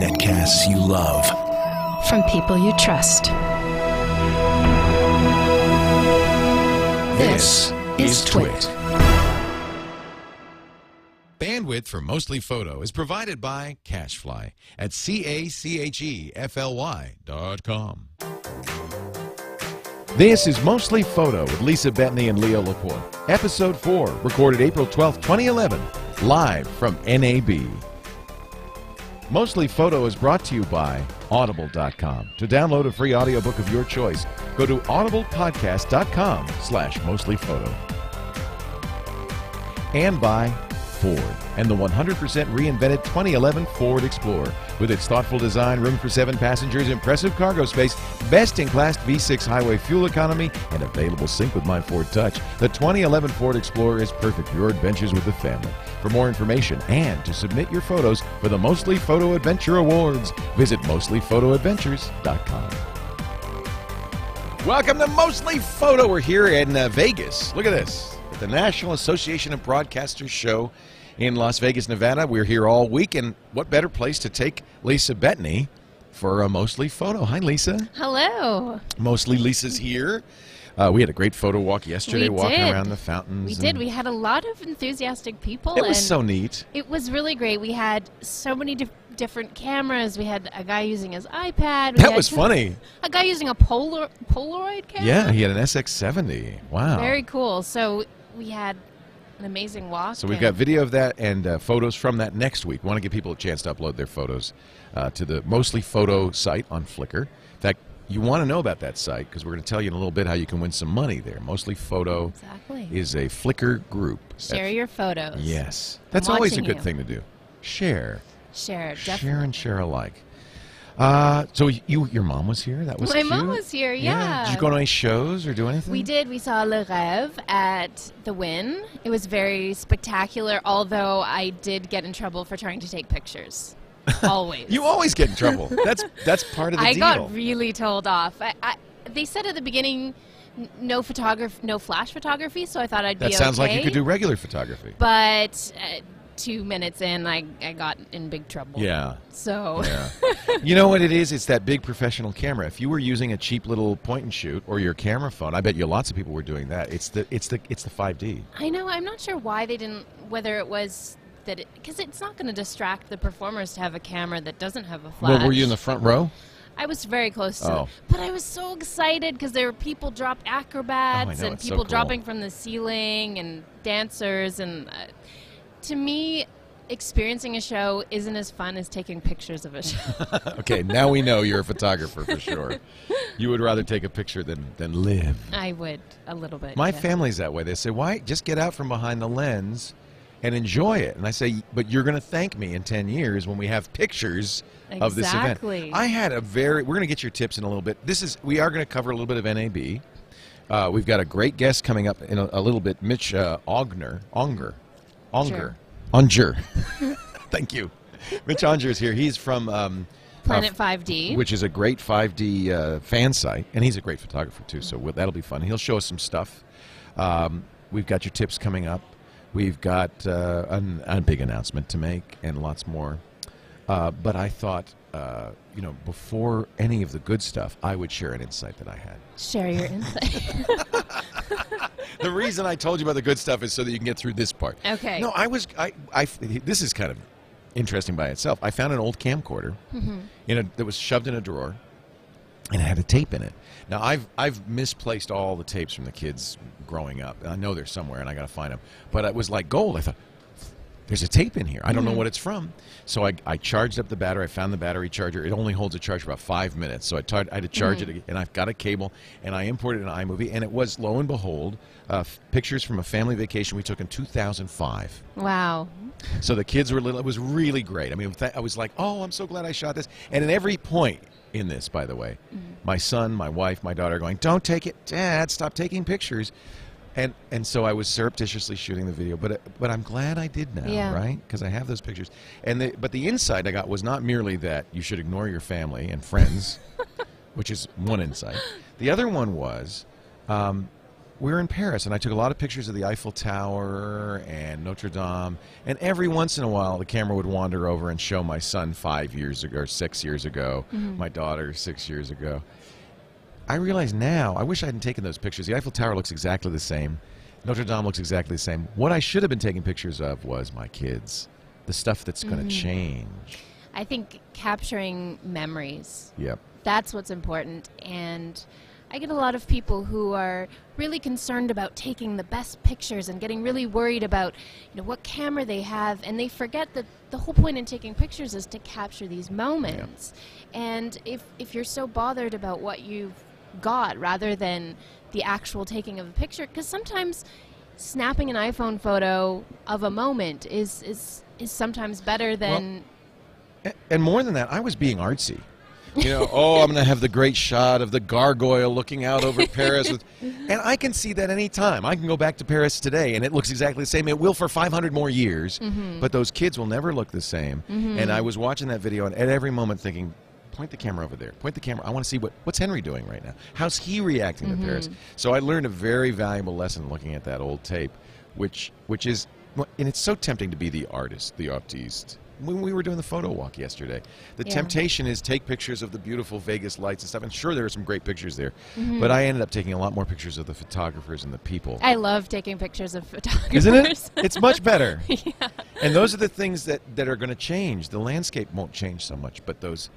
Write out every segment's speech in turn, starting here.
Netcasts you love. From people you trust. This is Twit. Bandwidth for Mostly Photo is provided by Cachefly at C-A-C-H-E-F-L-Y dot com. This is Mostly Photo with Lisa Bettany and Leo Laporte. Episode 4, recorded April 12, 2011, live from NAB. Mostly Photo is brought to you by Audible.com. To download a free audiobook of your choice, go to audiblepodcast.com slash mostlyphoto. And by Ford and the 100% reinvented 2011 Ford Explorer. With its thoughtful design, room for seven passengers, impressive cargo space, best-in-class V6 highway fuel economy, and available sync with My Ford Touch, the 2011 Ford Explorer is perfect for your adventures with the family. For more information and to submit your photos for the Mostly Photo Adventure Awards, visit mostlyphotoadventures.com. Welcome to Mostly Photo. We're here in uh, Vegas. Look at this. At the National Association of Broadcasters show in Las Vegas, Nevada. We're here all week, and what better place to take Lisa Bettany for a Mostly Photo? Hi, Lisa. Hello. Mostly Lisa's here. Uh, we had a great photo walk yesterday, We walking did. around the fountains. We did. We had a lot of enthusiastic people. It was and so neat. It was really great. We had so many dif- different cameras. We had a guy using his iPad. That was funny. A guy using a Polar Polaroid camera. Yeah, he had an SX70. Wow. Very cool. So we had an amazing walk. So we've got video of that and uh, photos from that next week. We want to give people a chance to upload their photos uh, to the Mostly Photo site on Flickr. In fact, you want to know about that site because we're going to tell you in a little bit how you can win some money there. Mostly Photo Exactly. is a Flickr group. Share your photos. Yes, that's always a good you. thing to do. Share, Share. Definitely. share and share alike. Uh, so you, your mom was here. That was My cute. mom was here, Did yeah. Did you go to any shows or do anything? We did. We saw Le Rêve at the Wynn. It was very spectacular, although I did get in trouble for trying to take pictures. Always. You always get in trouble. That's that's part of the I deal. got really told off. I, I, they said at the beginning, no photography, no flash photography. So I thought I'd that be sounds like you could do regular photography. But uh, two minutes in, I, I got in big trouble. Yeah. So Yeah. you know what it is? It's that big professional camera. If you were using a cheap little point and shoot or your camera phone, I bet you lots of people were doing that. It's the it's the it's the 5D. I know. I'm not sure why they didn't. Whether it was that because it's not going to distract the performers to have a camera that doesn't have a flash. Well, were you in the front row? I was very close to Oh. them. But I was so excited because there were people dropped acrobats know, and it's so people cool. dropping from the ceiling and dancers. And uh, to me, experiencing a show isn't as fun as taking pictures of a show. okay, now we know you're a photographer for sure. You would rather take a picture than than live. I would a little bit. My yeah. family's that way. They say, "Why just get out from behind the lens and enjoy it?" And I say, "But you're going to thank me in 10 years when we have pictures of this event." Exactly. I had a very We're going to get your tips in a little bit. This is we are going to cover a little bit of NAB. Uh, we've got a great guest coming up in a, a little bit, Mitch uh, Ogner, Onger, Onger, Sure. Unger. Thank you. Mitch Aunger is here. He's from um, Planet uh, 5D. which is a great 5D uh, fan site, and he's a great photographer too. So we'll- that'll be fun. He'll show us some stuff. Um, we've got your tips coming up. We've got uh, an, a big announcement to make, and lots more. Uh, but I thought, uh, you know, before any of the good stuff, I would share an insight that I had. Share your insight. the reason I told you about the good stuff is so that you can get through this part. Okay. No, I was. I. I this is kind of interesting by itself. I found an old camcorder Mm-hmm. in a, that was shoved in a drawer, and it had a tape in it. Now I've I've misplaced all the tapes from the kids growing up. I know they're somewhere, and I got to find them. But it was like gold. I thought. There's a tape in here. I don't know mm-hmm. what it's from. So I, I charged up the battery. I found the battery charger. It only holds a charge for about five minutes. So I, tar- I had to charge it, mm-hmm. again, and I've got a cable, and I imported an iMovie, and it was, lo and behold, uh, f- pictures from a family vacation we took in 2005. wow. So the kids were little. It was really great. I mean, th- I was like, oh, I'm so glad I shot this. And at every point in this, by the way, mm-hmm. my son, my wife, my daughter are going, don't take it, Dad, stop taking pictures. And and so I was surreptitiously shooting the video, but but I'm glad I did now, Yeah. right? Because I have those pictures. And the, but the insight I got was not merely that you should ignore your family and friends, which is one insight. The other one was, um, we were in Paris, and I took a lot of pictures of the Eiffel Tower and Notre Dame. And every once in a while, the camera would wander over and show my son five years ago, or six years ago, my daughter six years ago. I realize now, I wish I hadn't taken those pictures. The Eiffel Tower looks exactly the same. Notre Dame looks exactly the same. What I should have been taking pictures of was my kids, the stuff that's going to mm-hmm. change. I think capturing memories Yep. that's what's important and i get a lot of people who are really concerned about taking the best pictures and getting really worried about you know what camera they have and they forget that the whole point in taking pictures is to capture these moments and if if you're so bothered about what you've got rather than the actual taking of a picture because sometimes snapping an iphone photo of a moment is is is sometimes better than A- And more than that, I was being artsy. You know, oh, I'm going to have the great shot of the gargoyle looking out over Paris. With, and I can see that any time. I can go back to Paris today, and it looks exactly the same. It will for 500 more years, mm-hmm. but those kids will never look the same. Mm-hmm. And I was watching that video, and at every moment thinking, point the camera over there. Point the camera. I want to see what what's Henry doing right now. How's he reacting to Paris? So I learned a very valuable lesson looking at that old tape, which which is, and it's so tempting to be the artist, the artiste. When we were doing the photo walk yesterday, the Yeah. temptation is take pictures of the beautiful Vegas lights and stuff. And sure, there are some great pictures there, Mm-hmm. but I ended up taking a lot more pictures of the photographers and the people. i love taking pictures of photographers Isn't it? It's much better. And those are the things that, that are going to change. The landscape won't change so much, but those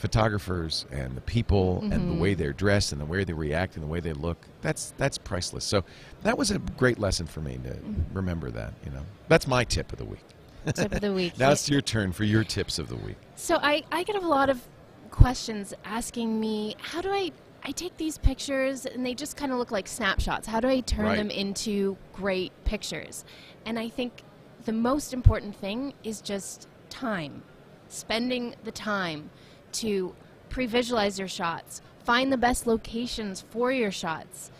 photographers and the people and the mm-hmm. way they're dressed and the way they react and the way they look, that's that's priceless. So that was a great lesson for me to mm-hmm. remember that, you know. That's my tip of the week. tip of the week Now it's your turn for your tips of the week. So I, I get a lot of questions asking me, how do I I take these pictures and they just kind of look like snapshots. How do I turn Right. them into great pictures? And I think the most important thing is just time. Spending the time to pre-visualize your shots, find the best locations for your shots,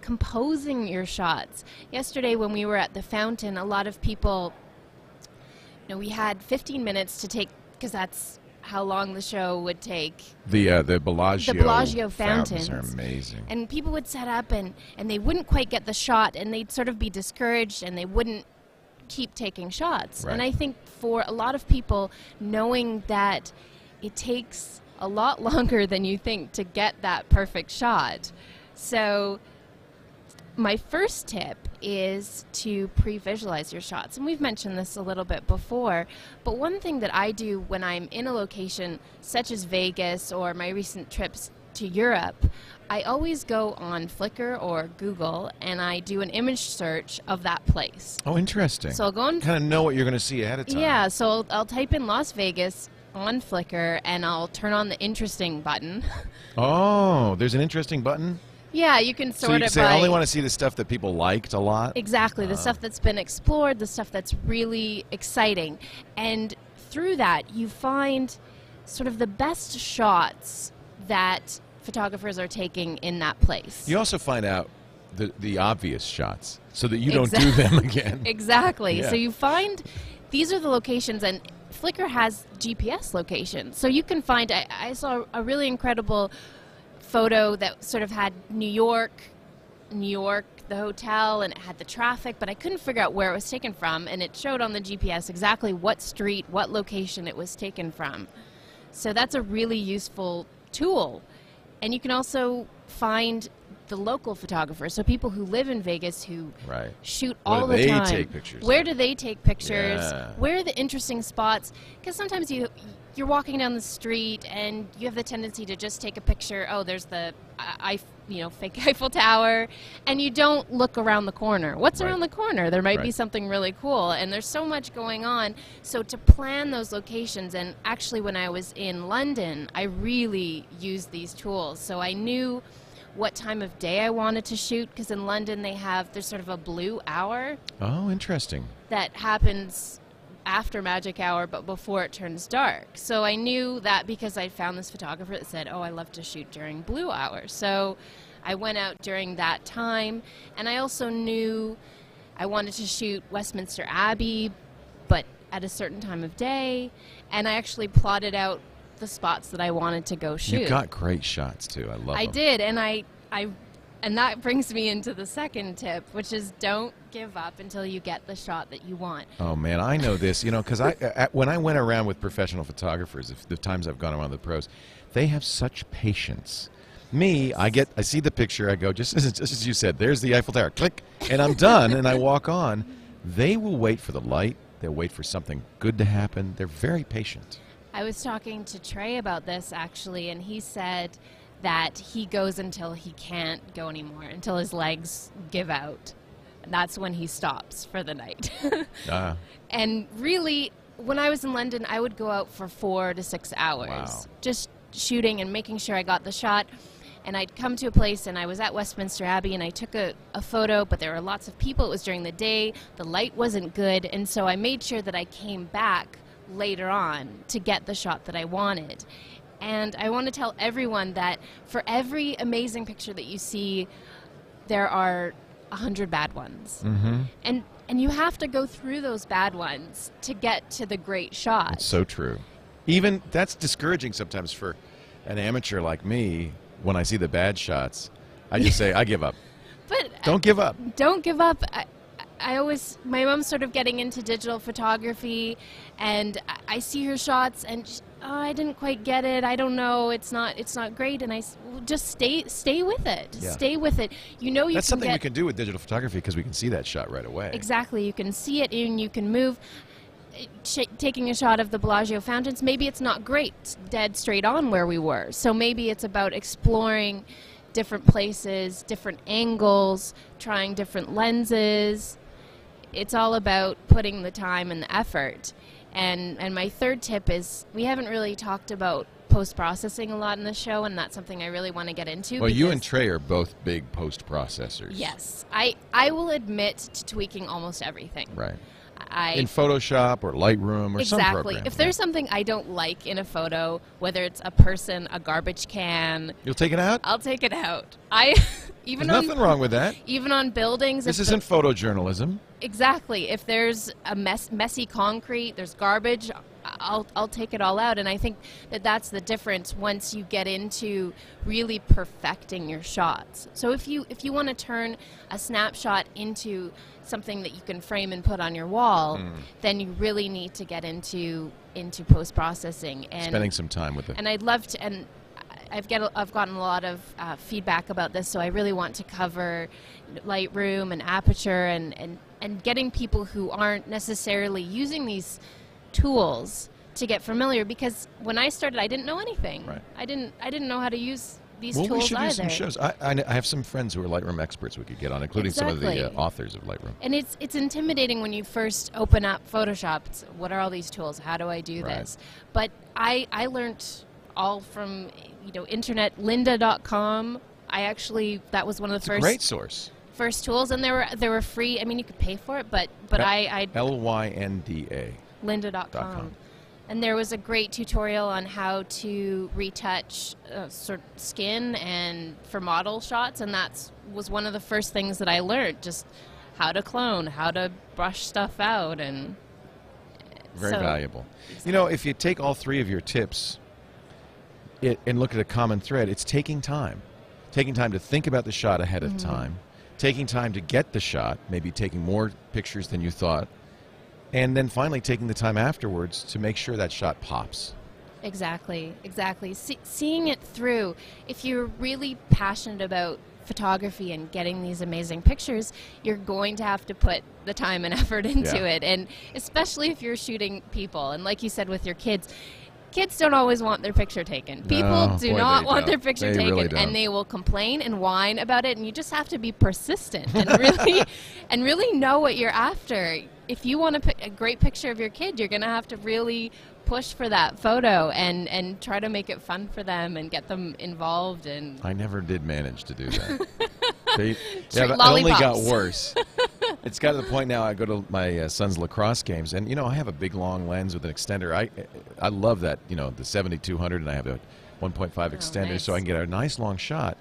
composing your shots. Yesterday when we were at the fountain, a lot of people you know, we had 15 minutes to take because that's how long the show would take. The uh, the Bellagio The Bellagio fountains are amazing. And people would set up and, and they wouldn't quite get the shot and they'd sort of be discouraged and they wouldn't keep taking shots. And I think for a lot of people, knowing that it takes a lot longer than you think to get that perfect shot. So my first tip is to pre visualize your shots. And we've mentioned this a little bit before, but one thing that I do when I'm in a location such as Vegas or my recent trips to Europe, I always go on Flickr or Google and I do an image search of that place. Oh, interesting. So I'll go and kind of know what you're going to see ahead of time. yeah, so I'll, I'll type in Las Vegas on Flickr and I'll turn on the interesting button. Oh, there's an interesting button. yeah, you can sort So you can it say, I only want to see the stuff that people liked a lot. Exactly, the uh. stuff that's been explored, the stuff that's really exciting. And through that, you find sort of the best shots that photographers are taking in that place. You also find out the the obvious shots so that you don't do them again. Exactly. Yeah. So you find these are the locations, and Flickr has GPS locations. So you can find. I, I saw a really incredible photo that sort of had New York, New York, the hotel, and it had the traffic, but I couldn't figure out where it was taken from, and it showed on the GPS exactly what street, what location it was taken from. So that's a really useful tool. And you can also find the local photographers, so people who live in Vegas who Right. shoot Where all do the they time. take pictures Where of? do they take pictures? Yeah. Where are the interesting spots? Because sometimes you you're walking down the street and you have the tendency to just take a picture. Oh, there's the I, I you know fake Eiffel Tower, and you don't look around the corner. What's Right. around the corner? There might be something really cool, and there's so much going on. So to plan those locations, and actually when I was in London, I really used these tools. So I knew what time of day I wanted to shoot because in London they have there's sort of a blue hour Oh, interesting. that happens after magic hour but before it turns dark. So I knew that because I found this photographer that said, "Oh, I love to shoot during blue hour." So I went out during that time and I also knew I wanted to shoot Westminster Abbey but at a certain time of day and I actually plotted out the spots that I wanted to go shoot. You got great shots too. I love I them. did, and I I And that brings me into the second tip, which is don't give up until you get the shot that you want. Oh man, I know this. You know, because I at, when I went around with professional photographers, if the times I've gone around with the pros, they have such patience. Me, I get, I see the picture, I go just as, just as you said. There's the Eiffel Tower, click, and I'm done, and I walk on. They will wait for the light. They'll wait for something good to happen. They're very patient. I was talking to Trey about this actually, and he said that he goes until he can't go anymore, until his legs give out. And that's when he stops for the night. Ah, and really, when I was in London, I would go out for four to six hours, Wow. just shooting and making sure I got the shot. And I'd come to a place, and I was at Westminster Abbey, and I took a, a photo, but there were lots of people. It was during the day, the light wasn't good, and so I made sure that I came back later on to get the shot that I wanted. And I want to tell everyone that for every amazing picture that you see, there are a hundred bad ones, mm-hmm. and and you have to go through those bad ones to get to the great shot. It's so true. Even that's discouraging sometimes for an amateur like me. When I see the bad shots, I just say, I give up. but Don't give up. don't give up. I, I always, my mom's sort of getting into digital photography, and I- I see her shots, and sh oh, I didn't quite get it. I don't know. It's not, it's not great. And I well, just stay, stay with it. Yeah. Stay with it. You know, you That's something we can do with digital photography because we can see that shot right away. Exactly. You can see it and you can move. Sh- taking a shot of the Bellagio fountains, maybe it's not great, dead straight on where we were. So maybe it's about exploring different places, different angles, trying different lenses. It's all about putting the time and the effort. And and my third tip is we haven't really talked about post processing a lot in the show, and that's something I really want to get into. Well, you and Trey are both big post processors. Yes, I I will admit to tweaking almost everything. Right. I In Photoshop or Lightroom or some exactly. If there's something I don't like in a photo, whether it's a person, a garbage can, You'll take it out? I'll take it out. I even There's on nothing wrong with that. even on buildings. This isn't photojournalism. exactly. If there's a mess, messy concrete, there's garbage. I'll I'll take it all out, and I think that that's the difference once you get into really perfecting your shots. So if you if you want to turn a snapshot into something that you can frame and put on your wall, Hmm. then you really need to get into into post processing and Spending some time with it. and I'd love to. And I've get a- I've gotten a lot of uh, feedback about this, so I really want to cover Lightroom and Aperture and and and getting people who aren't necessarily using these tools to get familiar. Because when I started, I didn't know anything. Right. I didn't I didn't know how to use these well, tools we should either. do some shows. I, I, I have some friends who are Lightroom experts we could get on, including some of the uh, authors of Lightroom. And it's it's intimidating when you first open up Photoshop. It's, what are all these tools? How do I do Right. this? But I I learned all from you know internet lynda.com. I actually that was one of the It's first great source. first tools and there were they were free. I mean you could pay for it, but but L- I I L Y N D A. lynda.com. com. And there was a great tutorial on how to retouch uh, sort of skin and for model shots, and that was one of the first things that I learned. Just how to clone, how to brush stuff out, and Very so- valuable. You know, if you take all three of your tips it, and look at a common thread, it's taking time. Taking time to think about the shot ahead of Mm-hmm. time. Taking time to get the shot, maybe taking more pictures than you thought. And then finally taking the time afterwards to make sure that shot pops. Exactly, exactly. See, seeing it through. If you're really passionate about photography and getting these amazing pictures, you're going to have to put the time and effort into Yeah. it. And especially if you're shooting people. And like you said with your kids, kids don't always want their picture taken. People No, do boy, not want don't. their picture They taken really and they will complain and whine about it and you just have to be persistent and really and really know what you're after. If you want a, a great picture of your kid, you're going to have to really push for that photo and and try to make it fun for them and get them involved and I never did manage to do that. They- yeah, it only got worse. it's got to the point now. I go to my uh, son's lacrosse games, and you know I have a big long lens with an extender. I I love that. You know the 7200, and I have a 1.5 extender, nice. so I can get a nice long shot.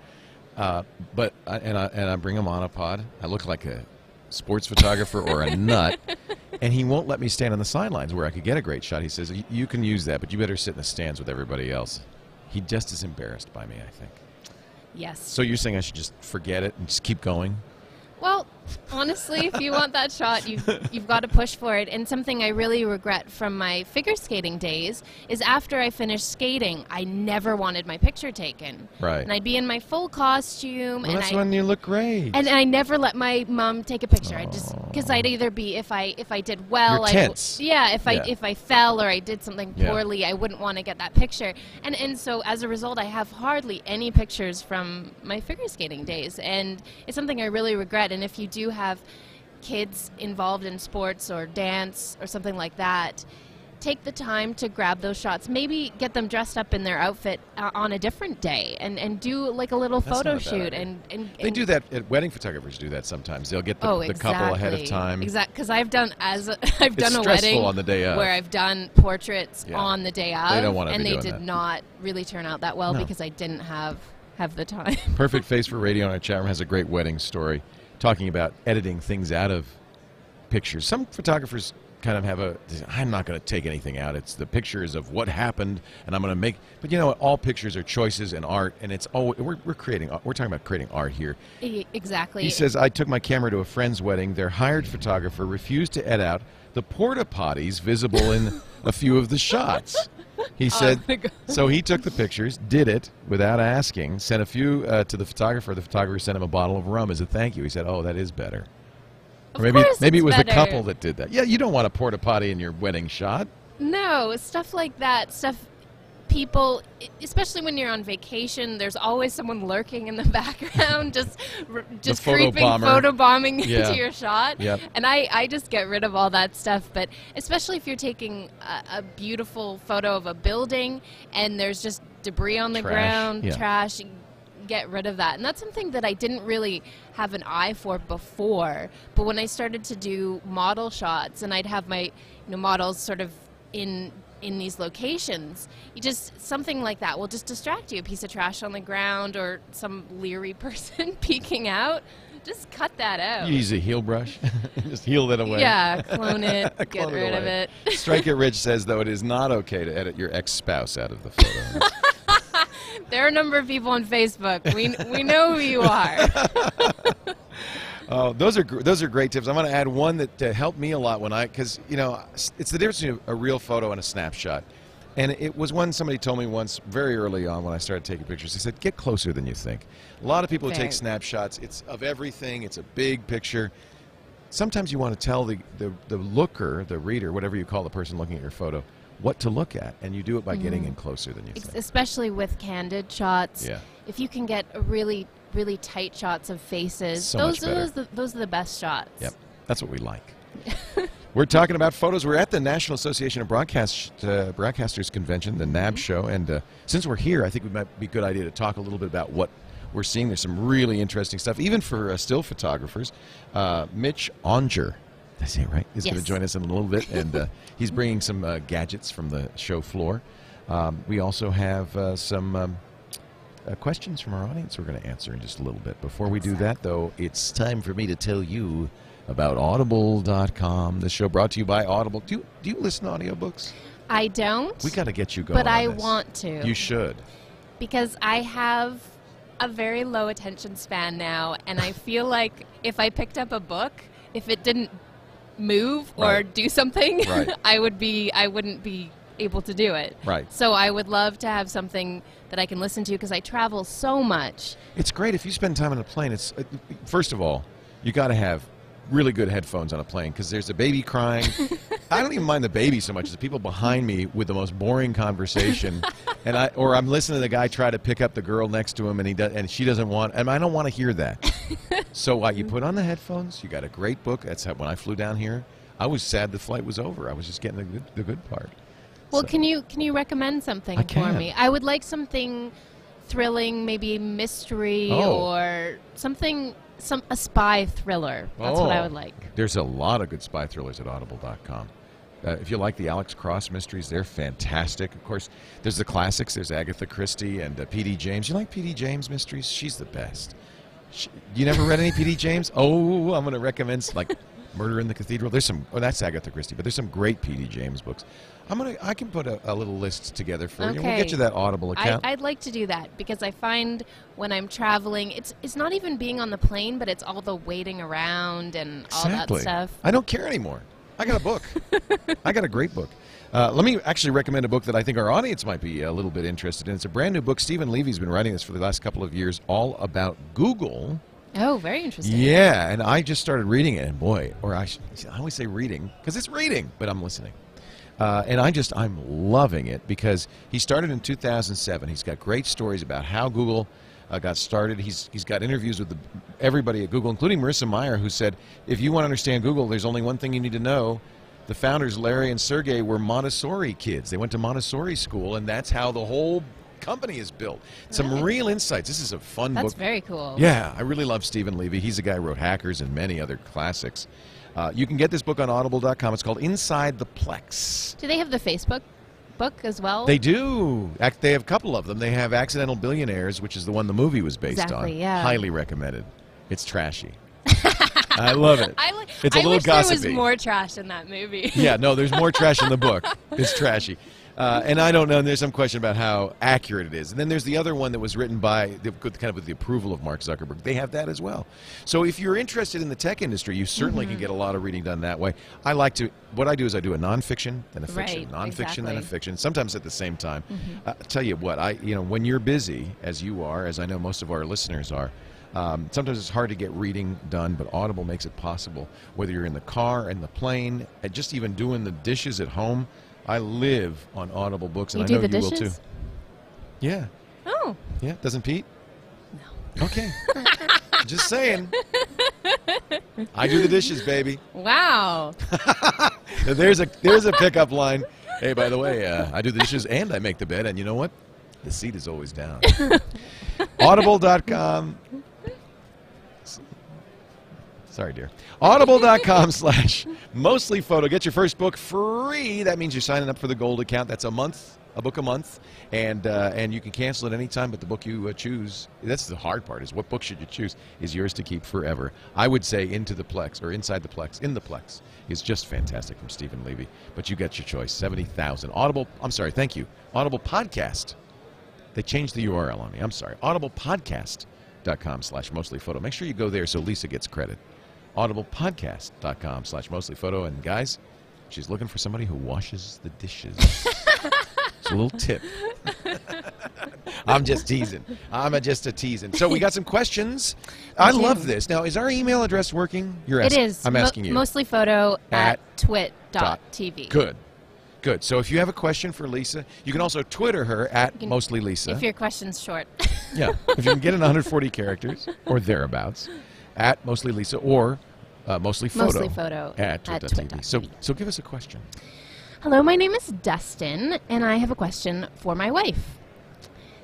Uh, but I, and I and I bring a monopod. I look like a sports photographer or a nut, and he won't let me stand on the sidelines where I could get a great shot. He says you can use that, but you better sit in the stands with everybody else. He just is embarrassed by me. I think. Yes. So you're saying I should just forget it and just keep going? Well, honestly, if you want that shot, you've, you've got to push for it. And something I really regret from my figure skating days is after I finished skating, I never wanted my picture taken. Right. And I'd be in my full costume, Well, and that's I when you look great. and I never let my mom take a picture. I just because I'd either be if I if I did well, You're I tense. yeah, if I Yeah. if I fell or I did something Yeah. poorly, I wouldn't want to get that picture. And and so as a result, I have hardly any pictures from my figure skating days, and it's something I really regret. And if you do have kids involved in sports or dance or something like that. Take the time to grab those shots. Maybe get them dressed up in their outfit uh, on a different day, and, and do like a little That's photo a shoot. idea. And, and they do that. At wedding photographers do that sometimes. They'll get the, oh, the exactly. couple ahead of time. Exactly, because I've done as a, I've done a wedding on the day of. where I've done portraits Yeah. on the day of, They don't wanna and they did that. not really turn out that well No. because I didn't have have the time. Perfect Face for Radio on our chat room has a great wedding story talking about editing things out of pictures. Some photographers kind of have a I'm not going to take anything out. It's the pictures of what happened and I'm going to make but you know what all pictures are choices and art and it's oh we're, we're creating we're talking about creating art here. Exactly. He says I took my camera to a friend's wedding. Their hired photographer refused to edit out the porta potties visible in a few of the shots. He said my so he took the pictures, did it without asking, sent a few uh, to the photographer. The photographer sent him a bottle of rum as a thank you. He said, "Oh, that is better." Of or maybe maybe it was the couple that did that. Yeah, you don't want a porta potty in your wedding shot. No, stuff like that. Stuff people, especially when you're on vacation, there's always someone lurking in the background, just just photo creeping, photo bombing Yeah. into your shot. Yep. And I, I just get rid of all that stuff. But especially if you're taking a, a beautiful photo of a building and there's just debris on the Trash, ground, yeah. trash. Get rid of that, and that's something that I didn't really have an eye for before. But when I started to do model shots, and I'd have my you know models sort of in in these locations. You just something like that will just distract you. A piece of trash on the ground or some leery person peeking out. Just cut that out. You use a heal brush, just heal that away. yeah clone it get Clone it rid of it. Strike It Rich says though it is not okay to edit your ex-spouse out of the photo. there are a number of people on facebook. We, we know who you are Oh, those are those are great tips. I'm going to add one that uh, helped me a lot when I because you know it's the difference between a real photo and a snapshot. And it was one somebody told me once very early on when I started taking pictures. They said, "Get closer than you think." A lot of people who take snapshots. It's of everything. It's a big picture. Sometimes you want to tell the, the the looker, the reader, whatever you call the person looking at your photo, what to look at, and you do it by getting in closer than you Ex- think. especially with candid shots Yeah. if you can get a really really tight shots of faces So those those, the, those are the best shots Yep, that's what we like. We're talking about photos. We're at the National Association of Broadcast uh, Broadcasters Convention, the NAB show, and uh, since we're here, I think it might be a good idea to talk a little bit about what we're seeing. There's some really interesting stuff, even for uh, still photographers. Uh, Mitch Aunger, did I say it right? Is going to join us in a little bit, and uh, he's bringing some uh, gadgets from the show floor. Um, we also have uh, some. Um, uh, questions from our audience we're going to answer in just a little bit. Before we do that, though, it's time for me to tell you about audible.com. The show brought to you by Audible. Do you, do you listen to audiobooks? i don't We got to get you going. but on i this. want to You should. because I have a very low attention span now, and I feel like if I picked up a book, if it didn't move or Right. do something, Right. I would be I wouldn't be able to do it. Right. So I would love to have something that I can listen to because I travel so much. It's great if you spend time on a plane. It's uh, first of all, you got to have really good headphones on a plane because there's a baby crying. I don't even mind the baby so much as the people behind me with the most boring conversation, and I or I'm listening to the guy try to pick up the girl next to him and he does, and she doesn't want, and I don't want to hear that. so what? You put on the headphones. You got a great book. That's how when I flew down here. I was sad the flight was over. I was just getting the good, the good part. Well, So- can you can you recommend something I for can. me? I would like something thrilling, maybe mystery Oh. or something some a spy thriller. That's what I Oh. would like. There's a lot of good spy thrillers at audible.com. Uh, if you like the Alex Cross mysteries, they're fantastic. Of course, there's the classics. There's Agatha Christie and uh, P.D. James. You like P.D. James mysteries? She's the best. She, you never read any P.D. James? Oh, I'm going to recommend like Murder in the Cathedral. There's some. Oh, that's Agatha Christie, but there's some great P.D. James books. I'm gonna. I can put a, a little list together for you. We'll get you that Audible I, account. I'd like to do that because I find when I'm traveling, it's it's not even being on the plane, but it's all the waiting around and all exactly. that stuff. I don't care anymore. I got a book. I got a great book. Uh, let me actually recommend a book that I think our audience might be a little bit interested in. It's a brand new book. Stephen Levy's been writing this for the last couple of years, all about Google. Oh, very interesting. Yeah, and I just started reading it, and boy, or I, should, I always say reading because it's reading, but I'm listening. Uh, and I just I'm loving it because he started in 2007. He's got great stories about how Google uh, got started. He's he's got interviews with the, everybody at Google, including Marissa Mayer, who said, "If you want to understand Google, there's only one thing you need to know." The founders, Larry and Sergey, were Montessori kids. They went to Montessori school, and that's how the whole company is built. Some Right. real insights. This is a fun That's book. That's very cool. Yeah, I really love Stephen Levy. He's the guy who wrote Hackers and many other classics. Uh, you can get this book on audible.com. It's called Inside the Plex. Do they have the Facebook book as well? They do. They have a couple of them. They have Accidental Billionaires, which is the one the movie was based on. Exactly, yeah. Highly recommended. It's trashy. I love it. I, It's a I little wish gossipy. there was more trash in that movie. yeah, no, there's more trash in the book. It's trashy. Uh, and I don't know. And there's some question about how accurate it is. And then there's the other one that was written by, the, kind of with the approval of Mark Zuckerberg. They have that as well. So if you're interested in the tech industry, you certainly Mm-hmm. can get a lot of reading done that way. I like to. What I do is I do a nonfiction, then a fiction, Right, nonfiction, then a fiction. Sometimes at the same time. Mm-hmm. Uh, tell you what, I you know when you're busy as you are, as I know most of our listeners are. Um, sometimes it's hard to get reading done, but Audible makes it possible. Whether you're in the car, in the plane, and just even doing the dishes at home, I live on Audible books, and You I know you will dishes? too. Yeah, Oh, yeah. Doesn't Pete? No. Okay. just saying. I do the dishes, baby. wow. There's a there's a pickup line. Hey, by the way, uh, I do the dishes and I make the bed, and you know what? The seat is always down. Audible.com. Sorry, dear. Audible.com slash mostly photo. Get your first book free. That means you're signing up for the gold account. That's a month, a book a month, and uh, and you can cancel at any time. But the book you uh, choose, that's the hard part. Is what book should you choose? Is yours to keep forever. I would say Into the Plex or Inside the Plex, In the Plex is just fantastic from Stephen Levy. But you got your choice. Seventy thousand. Audible. I'm sorry. Thank you. Audible podcast. They changed the URL on me. I'm sorry. Audiblepodcast.com slash mostly photo. Make sure you go there so Lisa gets credit. Audiblepodcast.com slash mostly photo. And guys, she's looking for somebody who washes the dishes. it's a little tip. I'm just teasing. I'm a, just a teasing. So we got some questions. I love this. Now, is our email address working? You're asking. is. I'm asking you. Mostly photo At at, twit.tv. Good. Good. So if you have a question for Lisa, you can also Twitter her at can- mostly Lisa. If your question's short. Yeah, if you can get in 140 characters or thereabouts, at mostly Lisa or uh, mostly photo, Mostly Photo at, at twit.tv. twit.tv. So, so give us a question. Hello, my name is Dustin, and I have a question for my wife.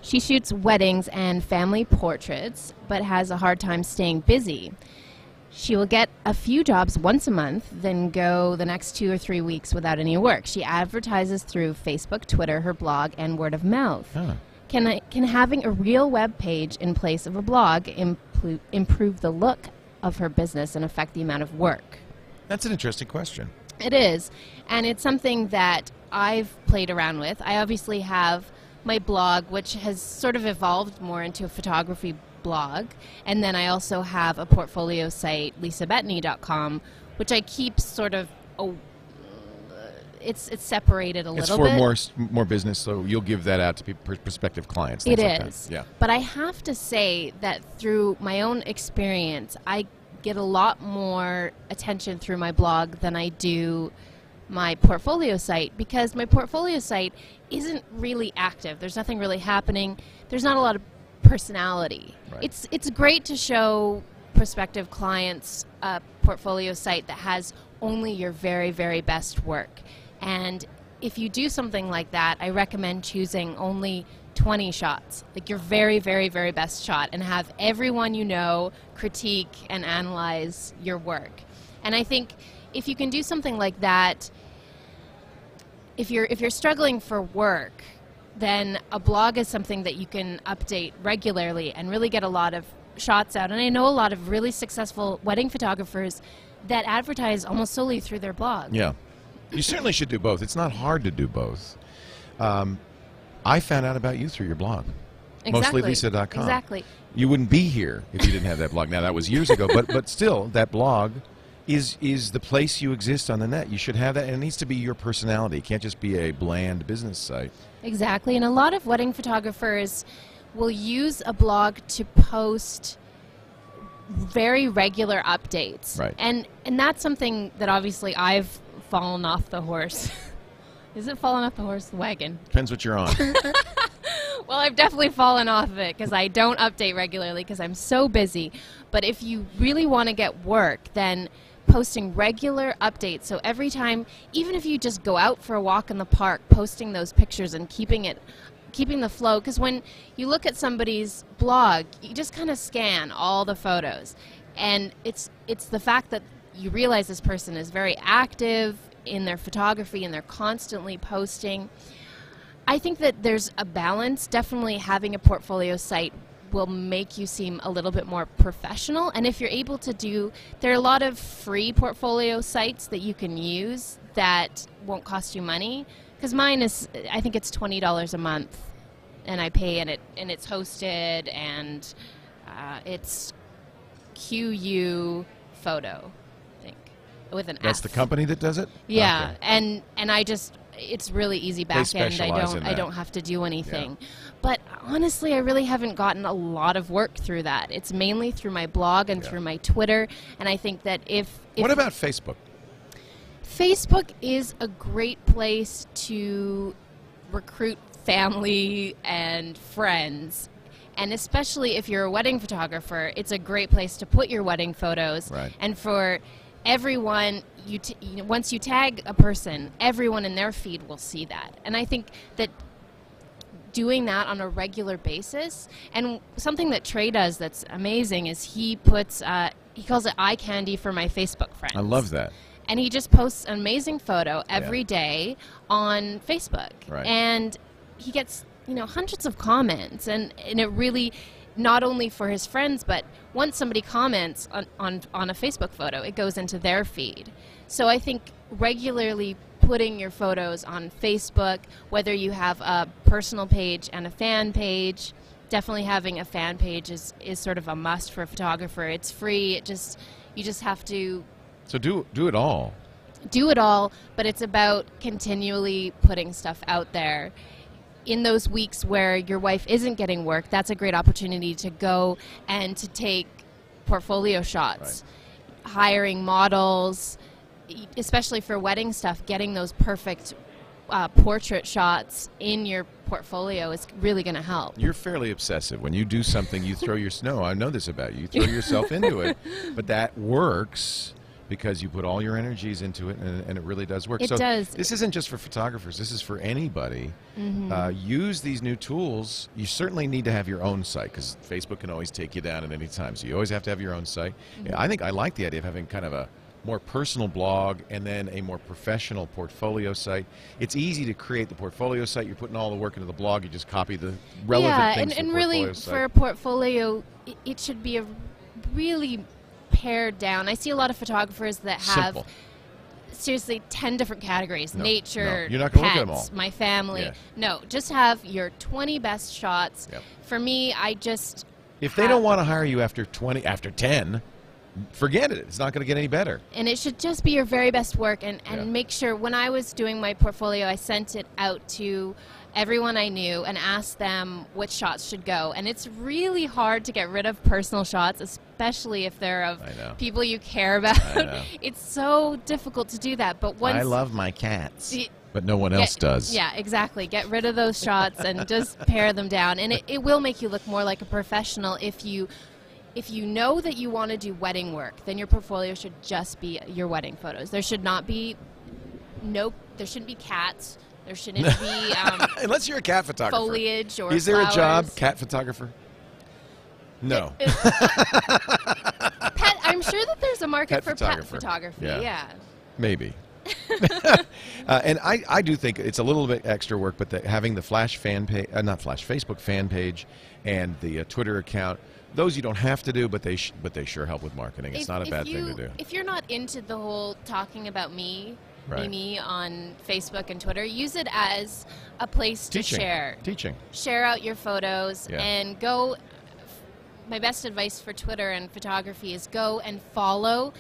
She shoots weddings and family portraits, but has a hard time staying busy. She will get a few jobs once a month, then go the next two or three weeks without any work. She advertises through Facebook, Twitter, her blog, and word of mouth. Ah. Can, I, can having a real web page in place of a blog impl- improve the look of her business and affect the amount of work? That's an interesting question. It is. And it's something that I've played around with. I obviously have my blog, which has sort of evolved more into a photography blog. And then I also have a portfolio site, lisabettany.com, which I keep sort of. It's it's separated a It's little bit. more s- more more business, so you'll give that out to prospective clients. It like that. is. Yeah. But I have to say that through my own experience, I get a lot more attention through my blog than I do my portfolio site because my portfolio site isn't really active. There's nothing really happening. There's not a lot of personality. Right. It's it's great to show prospective clients a portfolio site that has only your very very best work. And if you do something like that, I recommend choosing only 20 shots, like your very, very, very best shot, and have everyone you know critique and analyze your work. And I think if you can do something like that, if you're if you're struggling for work, then a blog is something that you can update regularly and really get a lot of shots out. And I know a lot of really successful wedding photographers that advertise almost solely through their blog. Yeah. You certainly should do both. It's not hard to do both. Um, I found out about you through your blog. Exactly. MostlyLisa.com. Exactly. You wouldn't be here if you didn't have that blog. Now that was years ago, but but still, that blog is is the place you exist on the net. You should have that, and it needs to be your personality. It can't just be a bland business site. Exactly. And a lot of wedding photographers will use a blog to post very regular updates. Right. And and that's something that obviously I've fallen off the horse. Is it fallen off the horse the wagon? Depends what you're on. Well, I've definitely fallen off of it because I don't update regularly because I'm so busy. But if you really want to get work, then posting regular updates. So every time, even if you just go out for a walk in the park, posting those pictures and keeping it keeping the flow because when you look at somebody's blog you just kind of scan all the photos and it's it's the fact that you realize this person is very active in their photography and they're constantly posting I think that there's a balance. Definitely having a portfolio site will make you seem a little bit more professional. And if you're able to do, there are a lot of free portfolio sites that you can use that won't cost you money. Because mine is, I think it's twenty dollars a month, and I pay, and it and it's hosted, and uh, it's QU Photo, with an That's F. the company that does it. Yeah, Okay. and and I just it's really easy back end. I don't I don't have to do anything. But honestly, I really haven't gotten a lot of work through that. It's mainly through my blog and Yeah. through my Twitter, and I think that if, if What about Facebook? Facebook is a great place to recruit family and friends. And especially if you're a wedding photographer, it's a great place to put your wedding photos. Right. And for everyone, you, t- you know, once you tag a person, everyone in their feed will see that. And I think that doing that on a regular basis. And something that Trey does that's amazing is he puts, uh, he calls it eye candy for my Facebook friends. I love that. And he just posts an amazing photo every day on Facebook. Right. And he gets, you know, hundreds of comments. And, and it really, not only for his friends, but once somebody comments on, on, on a Facebook photo, it goes into their feed. So I think regularly putting your photos on Facebook, whether you have a personal page and a fan page, definitely having a fan page is, is sort of a must for a photographer. It's free. It just you just have to So do do it all. do it all, but it's about continually putting stuff out there. In those weeks where your wife isn't getting work, that's a great opportunity to go and to take portfolio shots. Hiring models, especially for wedding stuff, getting those perfect uh, portrait shots in your portfolio is really going to help. You're fairly obsessive. When you do something, you throw your snow. I know this about you. You throw yourself into it, but that works because you put all your energies into it, and, and it really does work. It so does. This isn't just for photographers. This is for anybody. Uh, use these new tools. You certainly need to have your own site because Facebook can always take you down at any time. So you always have to have your own site. Yeah, I think I like the idea of having kind of a more personal blog and then a more professional portfolio site. It's easy to create the portfolio site. You're putting all the work into the blog. You just copy the relevant yeah, things and, and the really site. for a portfolio, it should be a really pared down. I see a lot of photographers that have Simple. seriously 10 different categories No, nature, no. You're not gonna look pets, at them all. my family. Yeah. No, just have your 20 best shots. Yep. For me, I just. If they don't want to hire you after 20, after 10, forget it. It's not going to get any better. and it should just be your very best work and, and Yeah. make sure when i was doing my portfolio i sent it out to everyone i knew and asked them which shots should go and it's really hard to get rid of personal shots especially if they're of people you care about it's so difficult to do that but once I love my cats, Y- but no one get- else does. yeah exactly get rid of those shots and just pare them down and it, it will make you look more like a professional if you if you know that you want to do wedding work, then your portfolio should just be your wedding photos. There should not be nope. There shouldn't be cats. There shouldn't be um, Unless you're a cat photographer. foliage or Is there a job, cat photographer? No. Pet, I'm sure that there's a market Pet for photographer. pet photography. Yeah. Yeah. Maybe. uh, and I, I do think it's a little bit extra work, but the, having the Flash fan page, uh, not Flash, Facebook fan page and the uh, Twitter account those you don't have to do, but they sh- but they sure help with marketing. It's if, not a bad you, thing to do. If you're not into the whole talking about me, Right. me, me on Facebook and Twitter, use it as a place to Teaching. share. Teaching. Share out your photos Yeah. and go. My best advice for Twitter and photography is go and follow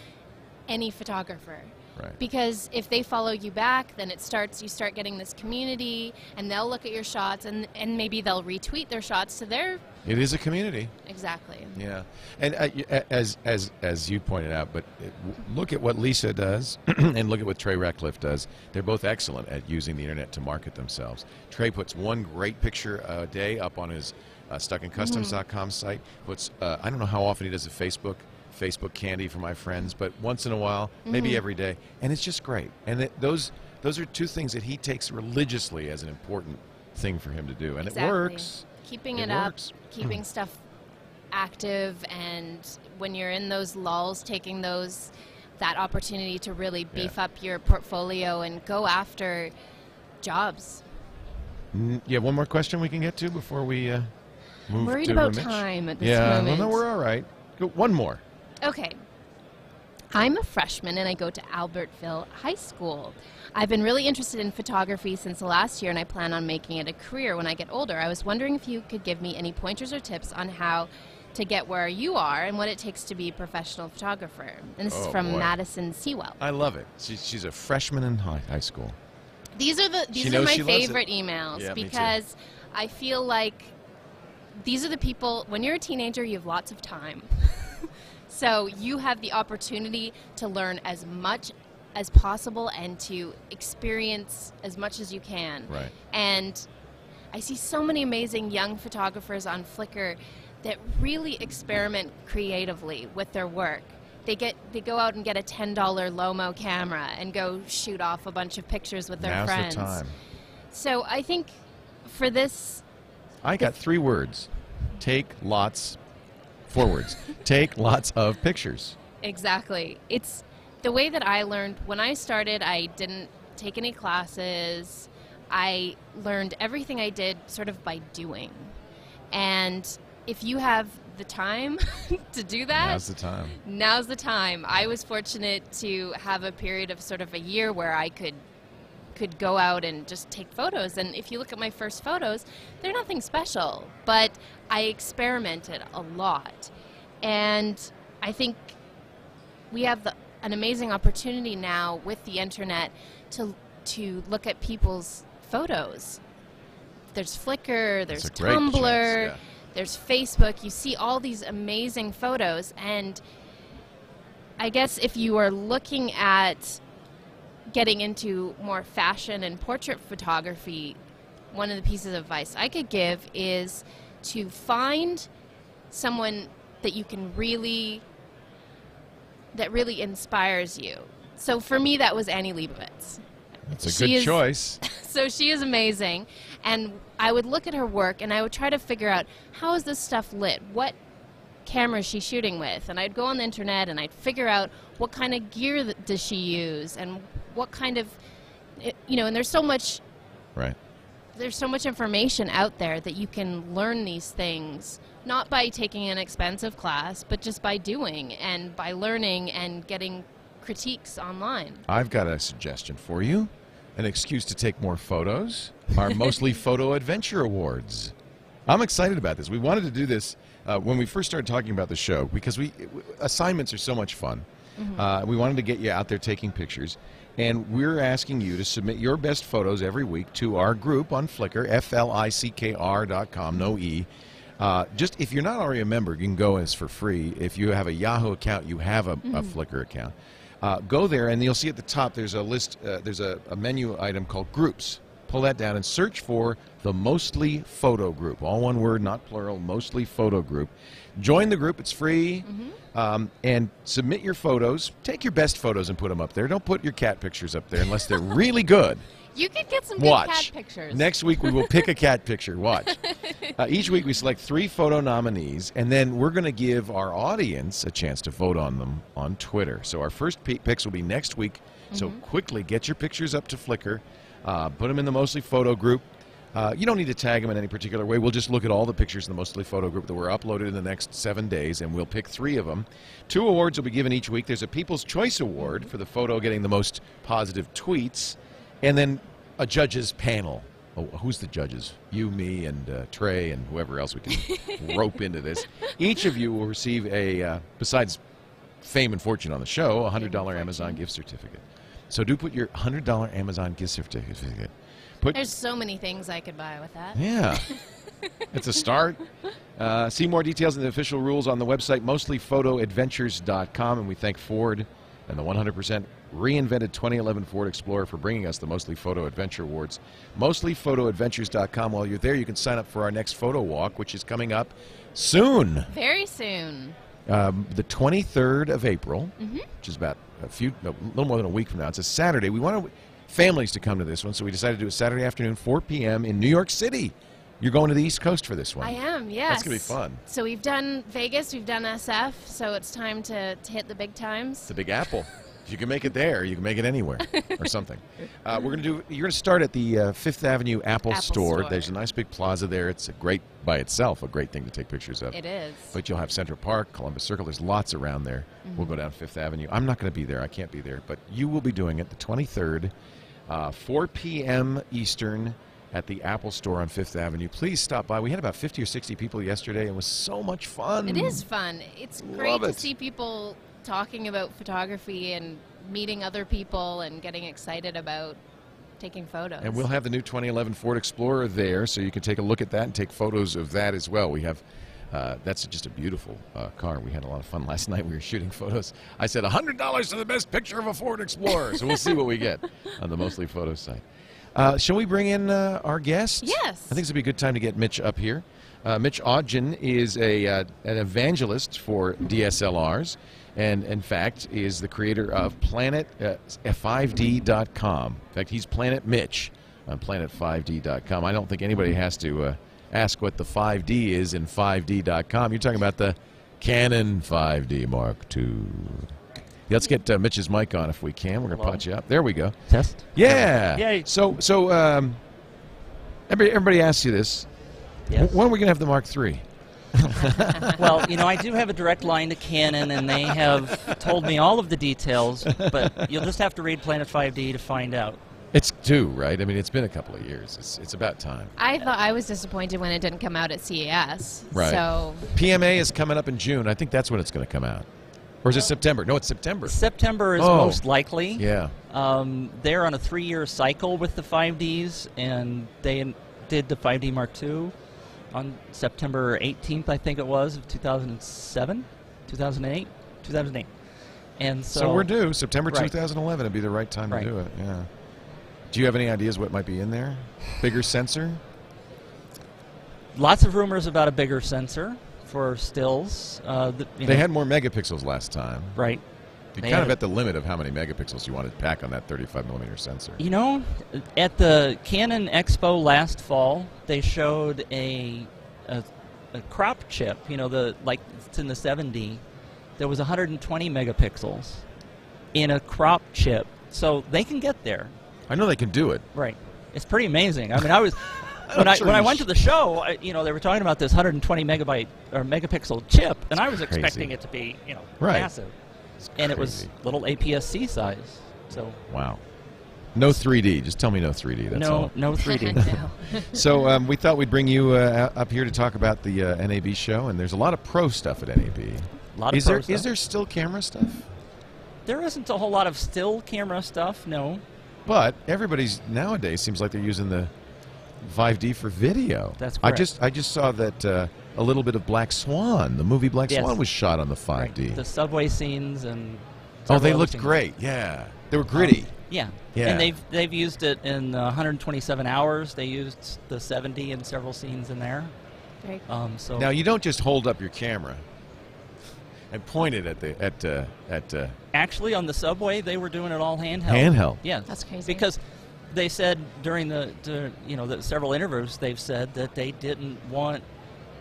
any photographer. Right. Because if they follow you back, then it starts. You start getting this community, and they'll look at your shots, and and maybe they'll retweet their shots to their It is a community. exactly. Yeah, and uh, as as as you pointed out, but it, look at what Lisa does, and look at what Trey Ratcliff does. They're both excellent at using the internet to market themselves. Trey puts one great picture a day up on his uh, StuckInCustoms.com site. Puts uh, I don't know how often he does a Facebook Facebook candy for my friends, but once in a while, maybe every day, and it's just great. And it, those those are two things that he takes religiously as an important thing for him to do, and Exactly. it works. Keeping It it, up, keeping stuff active, and when you're in those lulls, taking those that opportunity to really beef Yeah. up your portfolio and go after jobs. Mm, Yeah, one more question we can get to before we uh, move Worried about time at this yeah, moment. well, no, we're all right. Go, one more. Okay. I'm a freshman and I go to Albertville High School. I've been really interested in photography since the last year and I plan on making it a career when I get older. I was wondering if you could give me any pointers or tips on how to get where you are and what it takes to be a professional photographer. And this Oh, is from boy. Madison Sewell. I love it. She's, she's a freshman in high, high school. These are the She these are my she loves it. favorite emails Yeah, because I feel like these are the people when you're a teenager you have lots of time. so you have the opportunity to learn as much as possible and to experience as much as you can. Right. And I see so many amazing young photographers on Flickr that really experiment creatively with their work. They get they go out and get a ten dollar Lomo camera and go shoot off a bunch of pictures with their Now's friends. the time. So I think for this I got three words. Take lots, four words. Take lots of pictures. Exactly. It's the way that I learned when I started, I didn't take any classes. I learned everything I did sort of by doing. And if you have the time to do that, Now's the time. now's the time. I was fortunate to have a period of sort of a year where I could could go out and just take photos and if you look at my first photos, they're nothing special, but I experimented a lot. And I think we have the, an amazing opportunity now with the internet to to look at people's photos. There's Flickr, there's Tumblr, chance, yeah. there's Facebook. You see all these amazing photos and I guess if you are looking at getting into more fashion and portrait photography, one of the pieces of advice I could give is to find someone that you can really that really inspires you. So for me that was Annie Leibovitz. That's a She good is- choice. So she is amazing and I would look at her work and I would try to figure out how is this stuff lit? What camera is she shooting with? And I'd go on the internet and I'd figure out what kind of gear th- does she use and what kind of you know, and there's so much Right. there's so much information out there that you can learn these things not by taking an expensive class, but just by doing and by learning and getting critiques online. I've got a suggestion for you. An excuse to take more photos. Our mostly photo adventure awards. I'm excited about this. We wanted to do this uh, when we first started talking about the show because we assignments are so much fun. Uh, we wanted to get you out there taking pictures, and we're asking you to submit your best photos every week to our group on Flickr, F L I C K R dot com, no E. Uh, just if you're not already a member, you can go and it's for free. If you have a Yahoo account, you have a, a Flickr account. Uh, go there and you'll see at the top there's a list, uh, there's a, a menu item called groups. Pull that down and search for the Mostly Photo Group. All one word, not plural, Mostly Photo Group. Join the group, it's free. Um, and submit your photos. Take your best photos and put them up there. Don't put your cat pictures up there unless they're really good. You could get some good Watch. cat pictures. Next week we will pick a cat picture. Watch. Uh, each week we select three photo nominees, and then we're going to give our audience a chance to vote on them on Twitter. So our first pe- picks will be next week. So Mm-hmm. quickly get your pictures up to Flickr, uh, put them in the mostly photo group. Uh, you don't need to tag them in any particular way. We'll just look at all the pictures in the Mostly Photo group that were uploaded in the next seven days, and we'll pick three of them. Two awards will be given each week. There's a People's Choice Award for the photo getting the most positive tweets, and then a judges panel. Oh, who's the judges? You, me, and uh, Trey, and whoever else we can rope into this. Each of you will receive a, uh, besides fame and fortune on the show, a hundred dollar Amazon gift certificate. So do put your hundred dollar Amazon gift certificate. Put There's so many things I could buy with that. yeah. it's a start. Uh, see more details in the official rules on the website, mostlyphotoadventures.com. And we thank Ford and the 100% reinvented 2011 Ford Explorer for bringing us the Mostly Photo Adventure Awards. Mostlyphotoadventures.com. While you're there, you can sign up for our next photo walk, which is coming up soon, Very soon. um, the 23rd of April, which is about a few, a little more than a week from now. It's a Saturday. We want families to come to this one, so we decided to do it Saturday afternoon, 4 p.m. in New York City. You're going to the East Coast for this one. I am, yes. That's gonna be fun. So we've done Vegas, we've done SF, so it's time to, to hit the big times. It's a Big Apple. If you can make it there, you can make it anywhere or something. Uh, we're going to do. You're going to start at the uh, Fifth Avenue Apple, Apple store. Store. There's a nice big plaza there. It's a great by itself, a great thing to take pictures of. It is. But you'll have Central Park, Columbus Circle. There's lots around there. We'll Mm-hmm. go down Fifth Avenue. I'm not going to be there. I can't be there. But you will be doing it the 23rd, uh, 4 p.m. Eastern at the Apple Store on Fifth Avenue. Please stop by. We had about 50 or 60 people yesterday. And it was so much fun. It is fun. It's great Love to it. see people talking about photography and meeting other people and getting excited about taking photos. And we'll have the new 2011 Ford Explorer there, so you can take a look at that and take photos of that as well. We have. Uh, that's just a beautiful uh, car. We had a lot of fun last night. We were shooting photos. I said $100 to the best picture of a Ford Explorer. So we'll see what we get on the Mostly Photo site. Uh, shall we bring in uh, our guest? Yes. I think this would be a good time to get Mitch up here. Uh, Mitch Aunger is a uh, an evangelist for DSLRs, and in fact is the creator of Planet uh, 5D.com. In fact, he's Planet Mitch on Planet5D.com. I don't think anybody has to uh, ask what the 5D is in 5D.com. You're talking about the Canon 5D Mark II. Let's get uh, Mitch's mic on if we can. We're gonna Hello. punch you up. There we go. Test? Yeah. Yay. So so um, everybody, everybody asks you this. Yes. When are we gonna have the Mark III? well, you know, I do have a direct line to Canon, and they have told me all of the details, but you'll just have to read Planet 5D to find out. It's due, right? I mean, it's been a couple of years. It's it's about time. I thought I was disappointed when it didn't come out at CES. Right. So PMA is coming up in June. I think that's when it's going to come out. Or is it September? No, it's September. September is Oh. most likely. Yeah. Um, they're on a three-year cycle with the 5Ds, and they in- did the 5D Mark II on September 18th, I think it was, of 2007, 2008, 2008. And so, So, we're due September Right. 2011 would be the right time Right. to do it. Yeah. Do you have any ideas what might be in there? Bigger sensor? lots of rumors about a bigger sensor for stills. Uh, the, They know, had more megapixels last time. right. You're They kind of at the limit of how many megapixels you want to pack on that 35 millimeter sensor. You know, at the Canon Expo last fall, they showed a, a a crop chip. You know, the like it's in the 7D. There was 120 megapixels in a crop chip, so they can get there. I know they can do it. Right. It's pretty amazing. I mean, I was when I sure when I went to the show, I, you know, they were talking about this 120 megabyte or megapixel chip, and I was Crazy. expecting it to be, you know, Right. massive. And it was little APS-C size. So Wow. No 3D. Just tell me no 3D. That's no all. no 3D. no. So um, we thought we'd bring you uh, up here to talk about the uh, NAB show, and there's a lot of pro stuff at NAB. A lot of is there stuff. is there still camera stuff? There isn't a whole lot of still camera stuff, no. But everybody's nowadays seems like they're using the 5D for video. That's correct. I just I just saw that uh, a little bit of Black Swan, the movie Black Yes. Swan, was shot on the 5D. Right. The subway scenes and. oh, they looked things. great. Yeah, they were gritty. Yeah. Yeah. And they've they've used it in uh, 127 hours. They used the 7D in several scenes in there. Very Um, so Now you don't just hold up your camera and pointed at the at uh, at uh, actually on the subway they were doing it all handheld. Handheld? Yeah. That's crazy. Because they said during the, the you know the several interviews they've said that they didn't want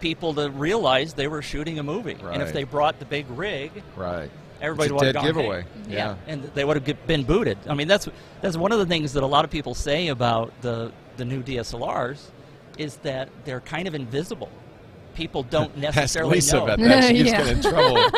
people to realize they were shooting a movie. right. And if they brought the big rig, right. everybody It's a would have dead gone, giveaway. "Hey." Yeah. and they would have been booted. I mean, that's that's one of the things that a lot of people say about the the new DSLRs is that they're kind of invisible. People don't Ask necessarily Lisa know. about that. She Yeah. get in trouble.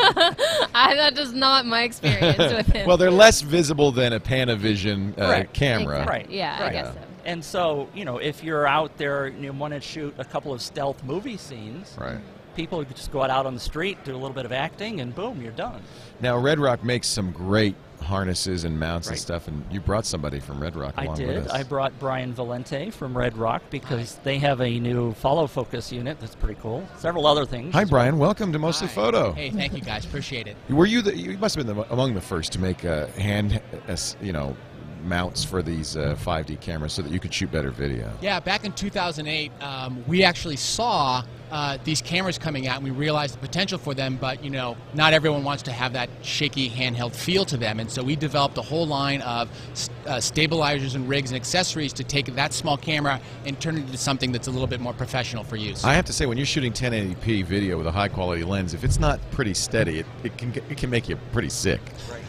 I, that is not my experience with it. well, they're less visible than a Panavision uh, Right. camera. Exactly. Right. Yeah, I guess so. And so, you know, if you're out there and you want to shoot a couple of stealth movie scenes, Right. people could just go out on the street, do a little bit of acting, and boom, you're done. Now, Red Rock makes some great harnesses and mounts and stuff, and you brought somebody from Red Rock I along did. with us. I brought Brian Valente from Red Rock because they have a new follow focus unit that's pretty cool. Several other things. Hi, as well. Brian. Welcome to Mostly Hi. Photo. Hey, thank you guys. Appreciate it. Were you the? You must have been the, among the first to make uh, hand, s- you know, mounts for these uh, 5D cameras so that you could shoot better video. Yeah, back in 2008, um, we actually saw uh, these cameras coming out, and we realized the potential for them. But you know, not everyone wants to have that shaky handheld feel to them, and so we developed a whole line of s- uh, stabilizers and rigs and accessories to take that small camera and turn it into something that's a little bit more professional for use. I have to say, when you're shooting 1080p video with a high quality lens, if it's not pretty steady, it, it can it can make you pretty sick.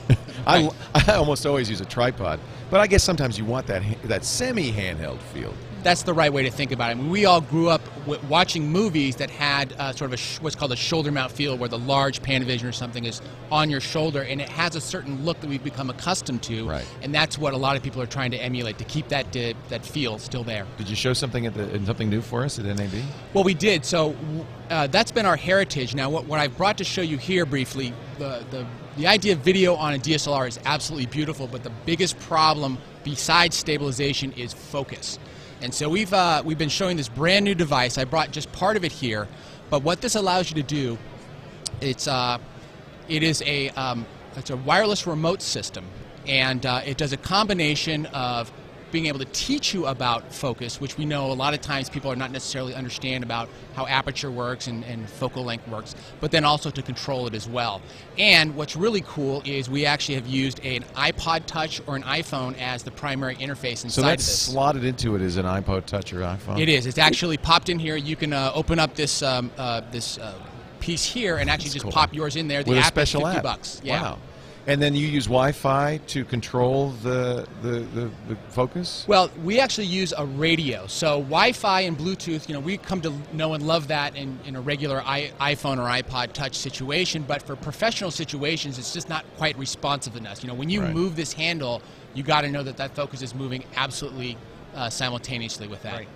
I, I almost always use a tripod, but I guess sometimes you want that that semi handheld feel. that's the right way to think about it. I mean, we all grew up w- watching movies that had uh, sort of a sh- what's called a shoulder mount feel, where the large Panavision or something is on your shoulder, and it has a certain look that we've become accustomed to. Right. And that's what a lot of people are trying to emulate to keep that uh, that feel still there. Did you show something at the, something new for us at NAB? Well, we did. So w- uh, that's been our heritage. Now, what, what I've brought to show you here briefly, the, the, the idea of video on a DSLR is absolutely beautiful, but the biggest problem besides stabilization is focus. And so we've, uh, we've been showing this brand new device. I brought just part of it here, but what this allows you to do, it's, uh, it is a, um, it's a wireless remote system, and uh, it does a combination of being able to teach you about focus, which we know a lot of times people are not necessarily understand about how aperture works and, and focal length works, but then also to control it as well. And what's really cool is we actually have used an iPod Touch or an iPhone as the primary interface inside So of that's slotted into it as an iPod Touch or iPhone. It is. It's actually popped in here. You can uh, open up this um, uh, this uh, piece here and actually That's just cool. pop yours in there. The with a app special is 50 app. bucks. Yeah. Wow. And then you use Wi-Fi to control the the, the, the focus. Well, we actually use a radio. So Wi-Fi and Bluetooth, you know, we come to know and love that in, in a regular I, iPhone or iPod Touch situation. But for professional situations, it's just not quite responsive enough. You know, when you Right. move this handle, you got to know that that focus is moving absolutely uh, simultaneously with that. Right.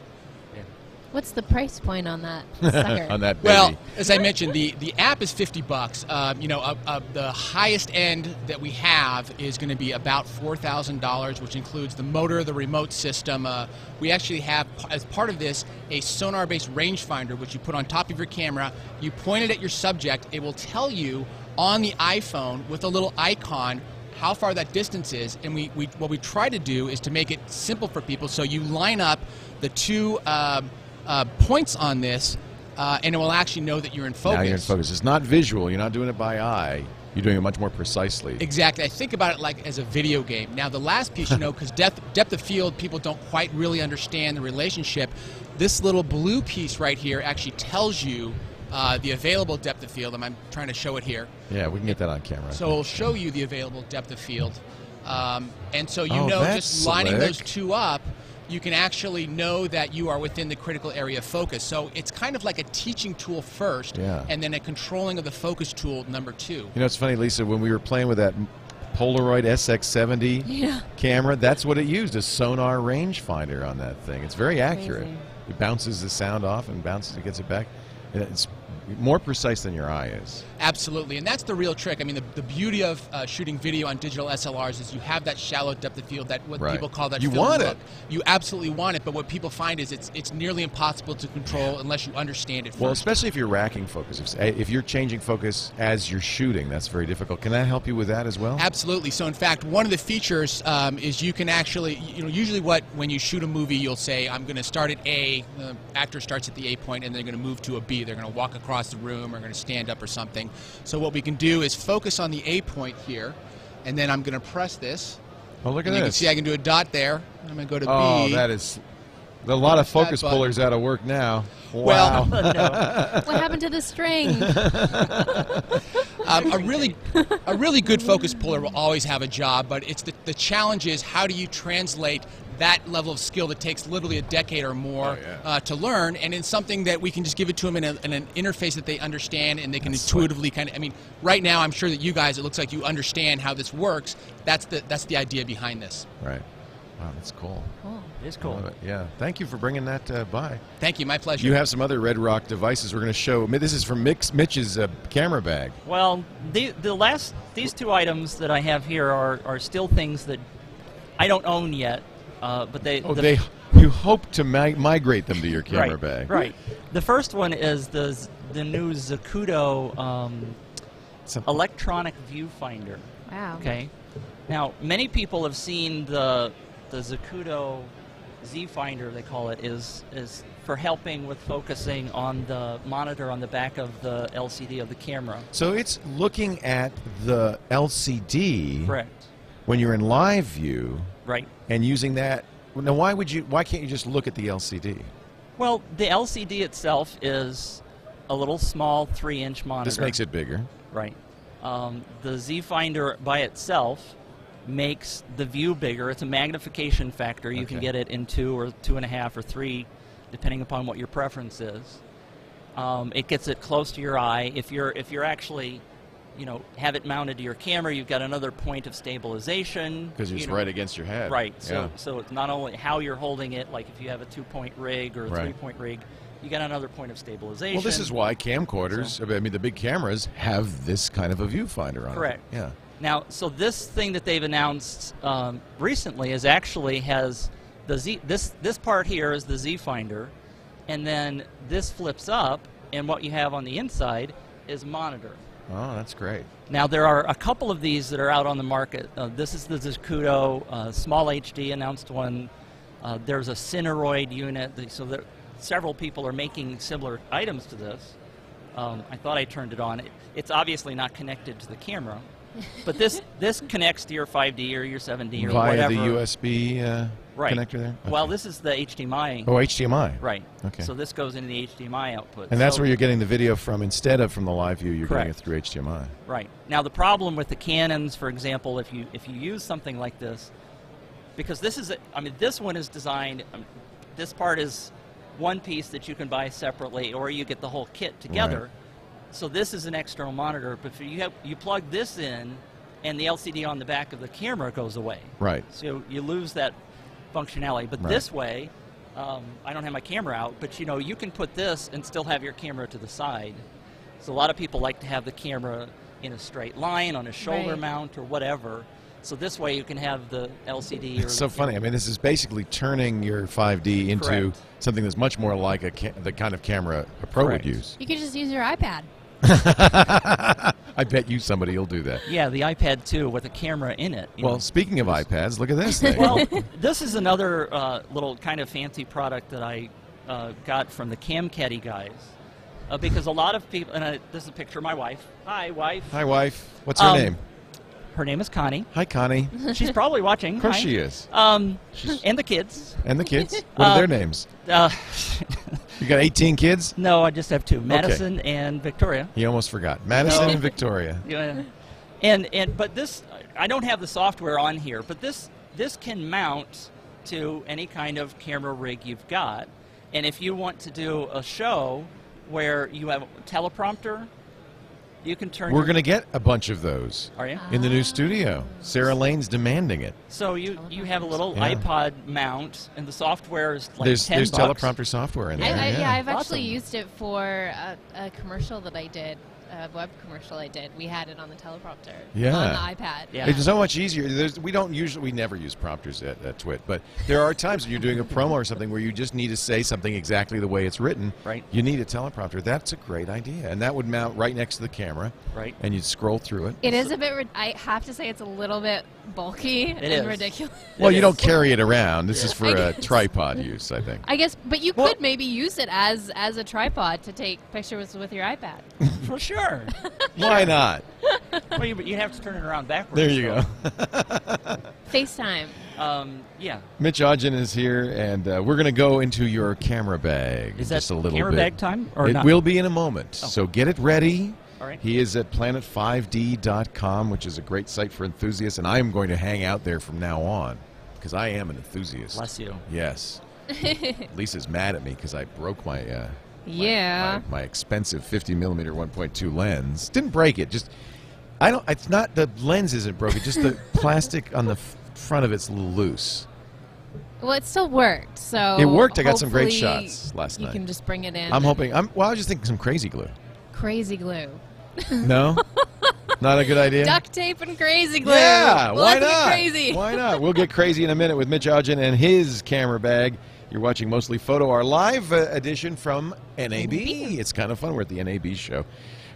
What's the price point on that sucker? on that baby. Well, as I mentioned, the, the app is 50 bucks. Uh, you know, uh, uh, the highest end that we have is going to be about $4,000, which includes the motor, the remote system. Uh, we actually have, as part of this, a sonar-based rangefinder, which you put on top of your camera. You point it at your subject. It will tell you on the iPhone with a little icon how far that distance is, and we, we what we try to do is to make it simple for people. So you line up the two um, uh, points on this, uh, and it will actually know that you're in focus. now you're in focus. It's not visual. You're not doing it by eye. You're doing it much more precisely. Exactly. I think about it like as a video game. Now, the last piece, you know, because depth, depth of field, people don't quite really understand the relationship. This little blue piece right here actually tells you uh, the available depth of field, and I'm trying to show it here. Yeah, we can get that on camera. So it'll show you the available depth of field. Um, and so you Oh, know, just lining those two up, you can actually know that you are within the critical area of focus. So it's kind of like a teaching tool first, Yeah. and then a controlling of the focus tool number two. You know, it's funny, Lisa. When we were playing with that Polaroid SX70 Yeah. camera, that's what it used—a sonar rangefinder on that thing. It's very accurate. Crazy. It bounces the sound off and bounces, it gets it back. It's more precise than your eye is. Absolutely, and that's the real trick. I mean, the, the beauty of uh, shooting video on digital SLRs is you have that shallow depth of field, that what Right. people call that You want it. You absolutely want it, but what people find is it's it's nearly impossible to control unless you understand it first. Well, especially if you're racking focus. If, if you're changing focus as you're shooting, that's very difficult. Can that help you with that as well? Absolutely. So, in fact, one of the features um, is you can actually, you know, usually what when you shoot a movie, you'll say, "I'm going to start at A." The actor starts at the A point, and they're going to move to a B. They're going to walk across the room, or going to stand up, or something. So, what we can do is focus on the A point here, and then I'm going to press this. Oh, look at and you can this. see I can do a dot there. I'm going to go to oh, B. Oh, that is a lot of focus pullers out of work now. Well- Wow. Oh, what happened to the string? Um, a really, a really good focus puller will always have a job, but it's the, the challenge is how do you translate that level of skill that takes literally a decade or more Oh, yeah. uh, to learn, and in something that we can just give it to them in, a, in an interface that they understand and they can intuitively kind of. I mean, right now I'm sure that you guys, it looks like you understand how this works. That's the that's the idea behind this. Right. Wow, that's cool. It's I cool. love it. Yeah. Thank you for bringing that uh, by. Thank you, my pleasure. You have some other Red Rock devices we're going to show. This is from Mix, Mitch's uh, camera bag. Well, the the last these two items that I have here are, are still things that I don't own yet, uh, but they Oh, the- they you hope to mi- migrate them to your camera right, bag. Right. The first one is the the new Zacuto um, electronic viewfinder. Wow. Okay. Now, many people have seen the the Zacuto Z Finder, they call it, is is for helping with focusing on the monitor on the back of the LCD of the camera. So it's looking at the LCD Correct. when you're in live view Right. and using that. Now, why would you? Why can't you just look at the LCD? Well, the LCD itself is a little small three-inch monitor. This makes it bigger. Right. Um, the Z Finder by itself makes the view bigger. It's a magnification factor. You can get it in two or two and a half or three, depending upon what your preference is. Um, it gets it close to your eye. If you're if you're actually, you know, have it mounted to your camera, you've got another point of stabilization Because you it's know. right against your head. Right. So Yeah. so it's not only how you're holding it, like if you have a two-point rig or a Right. three-point rig, you got another point of stabilization. Well, this is why camcorders, So- I mean, the big cameras have this kind of a viewfinder on Correct. it. Yeah. Now, so this thing that they've announced um, recently is actually has the Z. This this part here is the Z Finder, and then this flips up, and what you have on the inside is monitor. Oh, that's great. Now there are a couple of these that are out on the market. Uh, this is the Zacuto uh, Small HD announced one. Uh, there's a Cineroid unit, so there, several people are making similar items to this. Um, I thought I turned it on. It, it's obviously not connected to the camera, but this this connects to your 5D or your 7D or Via whatever. the USB uh, right. connector there? Well, this is the HDMI. Oh, HDMI. Right. Okay. So this goes into the HDMI output. And that's So- where you're getting the video from instead of from the live view, you're getting it through HDMI. Right. Now the problem with the Canons, for example, if you if you use something like this, because this is a, I mean this one is designed. Um, this part is one piece that you can buy separately, or you get the whole kit together. Right. So this is an external monitor, but if you have you plug this in, and the LCD on the back of the camera goes away. Right. So you lose that functionality. But Right. this way, um, I don't have my camera out, but you know you can put this and still have your camera to the side. So a lot of people like to have the camera in a straight line on a shoulder Right. mount or whatever. So this way you can have the LCD. or It's so the funny. I mean, this is basically turning your 5D into Correct. something that's much more like a ca- the kind of camera a pro Correct. would use. You could just use your iPad. I bet you somebody will do that. Yeah, the iPad 2 with a camera in it. Well, know. speaking of iPads, look at this thing. well, this is another uh, little kind of fancy product that I uh, got from the Camcaddy guys. Uh, because a lot of people, and I, this is a picture of my wife. Hi, wife. Hi, wife. What's her Um, name? Her name is Connie. Hi, Connie. She's probably watching. Of course Hi. she is. Um, She's- and the kids. And the kids. What are Uh, their names? You got 18 kids? no, I just have two: Madison and Victoria. He almost forgot. Madison No. and Victoria. Yeah. And and but this, I don't have the software on here, but this this can mount to any kind of camera rig you've got, and if you want to do a show where you have a teleprompter, you can turn. We're going to get a bunch of those Are you? in the new studio. Sarah Lane's demanding it. So you you have a little Yeah. iPod mount, and the software is like there's ten there's bucks. teleprompter software in I, there. I, yeah. I've Awesome. actually used it for a, a commercial that I did, a web commercial I did. We had it on the teleprompter Yeah. on the iPad. Yeah. It's so much easier. There's, we don't usually, we never use prompters at, at Twit, but there are times when you're doing a promo or something where you just need to say something exactly the way it's written. Right. You need a teleprompter. That's a great idea, and that would mount right next to the camera. Right. And you'd scroll through it. It is a bit. I have to say, it's a little bit bulky and is. ridiculous. Well, you is. don't carry it around. This is for a tripod use, I think. I guess, but you Well- could maybe use it as as a tripod to take pictures with your iPad. For sure. Why not? well, you, you have to turn it around backwards. There you so, go. FaceTime. Um, yeah. Mitch Aunger is here, and uh, we're going to go into your camera bag. Is just a little camera bit. bag time or it not? will be in a moment. Oh. So get it ready. All All right. He is at planet5d.com, which is a great site for enthusiasts, and I am going to hang out there from now on because I am an enthusiast. Bless you. Yes. Lisa's mad at me because I broke my, uh, my- Yeah. my, my expensive 50 millimeter 1.2 lens. Didn't break it. Just I don't. It's not the lens isn't broken. Just the plastic on the front of it's a little loose. Well, it still worked. So It worked. I got some great shots last you night. You can just bring it in. I'm hoping. I'm. Well, I was just thinking some crazy glue. crazy glue, No, not a good idea. duct tape, and crazy glue. Yeah, Well, why not? crazy. Why not? We'll get crazy in a minute with Mitch Aunger and his camera bag. You're watching Mostly Photo, our live uh, edition from NAB. It's kind of fun. We're at the NAB show.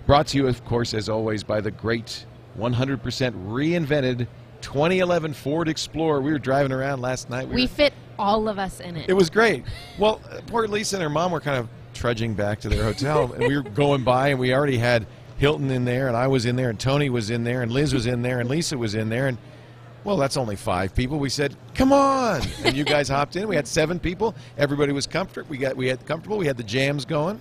Brought to you, of course, as always, by the great 100% reinvented 2011 Ford Explorer. We were driving around last night. We were- fit all of us in it. it was great. Well, uh, poor Lisa and her mom were kind of trudging back to their hotel, and we were going by, and we already had Hilton in there, and I was in there, and Tony was in there, and Liz was in there, and Lisa was in there, and well, that's only five people. We said, "Come on!" And you guys hopped in. We had seven people. Everybody was comfortable. We got we had comfortable. We had the jams going.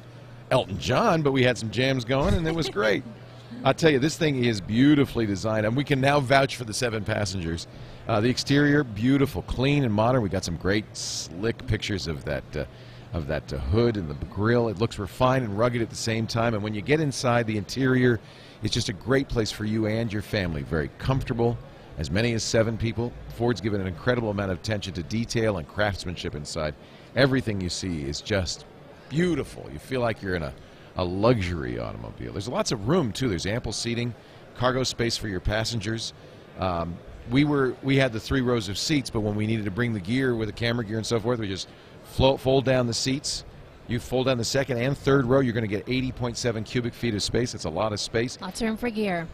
Elton John, but we had some jams going, and it was great. I'll tell you, this thing is beautifully designed, and we can now vouch for the seven passengers. Uh, the exterior, beautiful, clean, and modern. We got some great slick pictures of that uh, of that uh, hood and the grill. It looks refined and rugged at the same time. And when you get inside, the interior is just a great place for you and your family. Very comfortable. As many as seven people. Ford's given an incredible amount of attention to detail and craftsmanship inside. Everything you see is just beautiful. You feel like you're in a, a luxury automobile. There's lots of room too. There's ample seating, cargo space for your passengers. Um, we were we had the three rows of seats, but when we needed to bring the gear with the camera gear and so forth, we just float, fold down the seats. You fold down the second and third row, you're going to get 80.7 cubic feet of space. That's a lot of space. Lots of room for gear.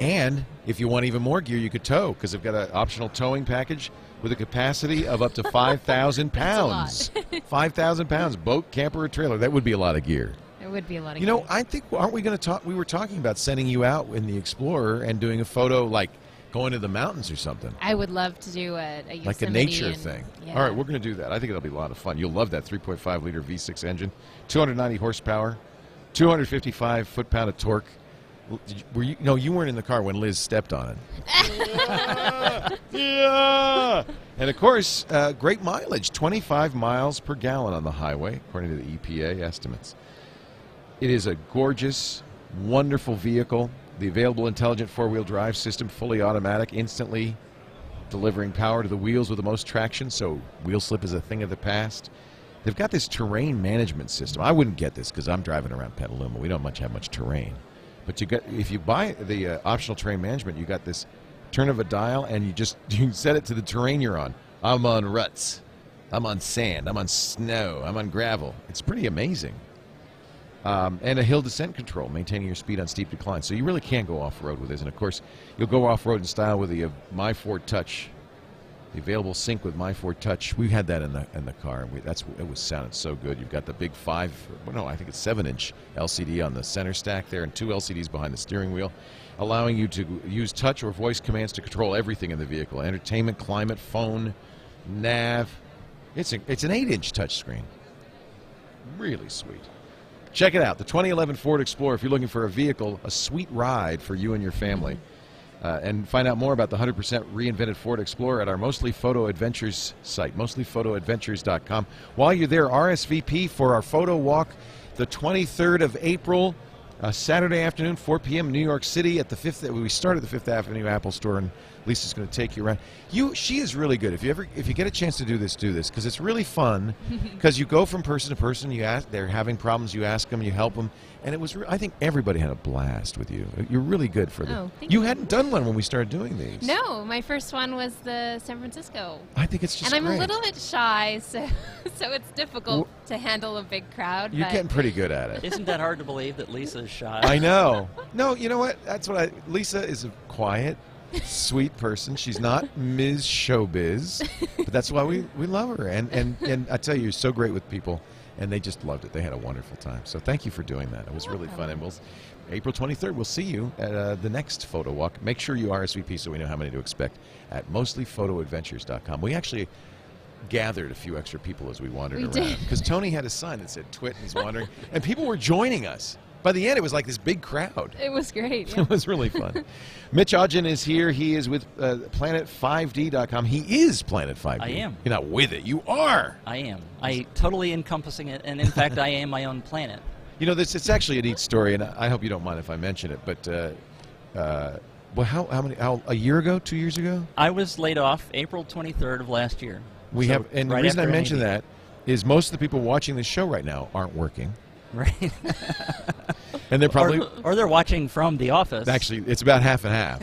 And if you want even more gear, you could tow because they've got an optional towing package with a capacity of up to 5,000 pounds. 5,000 pounds, boat, camper, or trailer. That would be a lot of gear. It would be a lot of gear. You know. I think, aren't we going to talk? We were talking about sending you out in the Explorer and doing a photo like going to the mountains or something. I would love to do a, a Like a nature and- thing. Yeah. All right, we're going to do that. I think it'll be a lot of fun. You'll love that 3.5 liter V6 engine, 290 horsepower, 255 foot pound of torque. You- Were you? No, you weren't in the car when Liz stepped on it. yeah. And of course, uh, great mileage 25 miles per gallon on the highway, according to the EPA estimates. It is a gorgeous, wonderful vehicle. The available intelligent four wheel drive system, fully automatic, instantly delivering power to the wheels with the most traction, so wheel slip is a thing of the past. They've got this terrain management system. I wouldn't get this because I'm driving around Petaluma. We don't much have much terrain. But you get if you buy the uh, optional terrain management, you got this turn of a dial, and you just you set it to the terrain you're on. I'm on ruts. I'm on sand. I'm on snow. I'm on gravel. It's pretty amazing. Um, and a hill descent control, maintaining your speed on steep declines. So you really can go off road with this. And of course, you'll go off road in style with the uh, My Ford Touch, the available sync with My Ford Touch. We had that in the in the car. and We, that's it was sounded so good. You've got the big five, well, no, I think it's seven inch LCD on the center stack there, and two LCDs behind the steering wheel, allowing you to use touch or voice commands to control everything in the vehicle: entertainment, climate, phone, nav. It's a, it's an eight inch touchscreen. Really sweet. Check it out. The 2011 Ford Explorer, if you're looking for a vehicle, a sweet ride for you and your family. Uh, and find out more about the 100% reinvented Ford Explorer at our Mostly Photo Adventures site, mostlyphotoadventures.com. While you're there, RSVP for our photo walk the 23rd of April, uh, Saturday afternoon, 4 p.m. New York City at the Fifth. We start at the Fifth Avenue Apple Store, and Lisa's going to take you around. You, she is really good. If you ever, if you get a chance to do this, do this because it's really fun. Because you go from person to person. You ask, they're having problems. You ask them. You help them, and it was. Re- I think everybody had a blast with you. You're really good for the. Oh, thank you you. hadn't done one when we started doing these. No, my first one was the San Francisco. I think it's just and I'm a little bit shy, so so it's difficult to handle a big crowd. You're but getting pretty good at it. Isn't that hard to believe that Lisa's shy? I know. No, you know what? That's what I. Lisa is a quiet, sweet person. She's not Ms. Showbiz, but that's why we, we love her. And, and and I tell you, you're so great with people, and they just loved it. They had a wonderful time. So thank you for doing that. It was really fun. And we'll April 23rd, we'll see you at uh, the next photo walk. Make sure you RSVP so we know how many to expect at mostlyphotoadventures.com. We actually gathered a few extra people as we wandered We around because Tony had a sign that said "Twit" and he's wandering, and people were joining us. By the end, it was like this big crowd. It was great. yeah. It was really fun. Mitch Aunger is here. He is with uh, Planet5D.com. He is Planet 5D. I am. You're not with it. You are. I am. I totally encompassing it, and in fact, I am my own planet. You know, this it's actually a neat story, and I hope you don't mind if I mention it. But, uh, uh, well, how, how many? How, a year ago? Two years ago? I was laid off April 23rd of last year. We So have, and right the reason I mention that is most of the people watching this show right now aren't working, right? and they're probably or, or they're watching from the office. actually it's about half and half.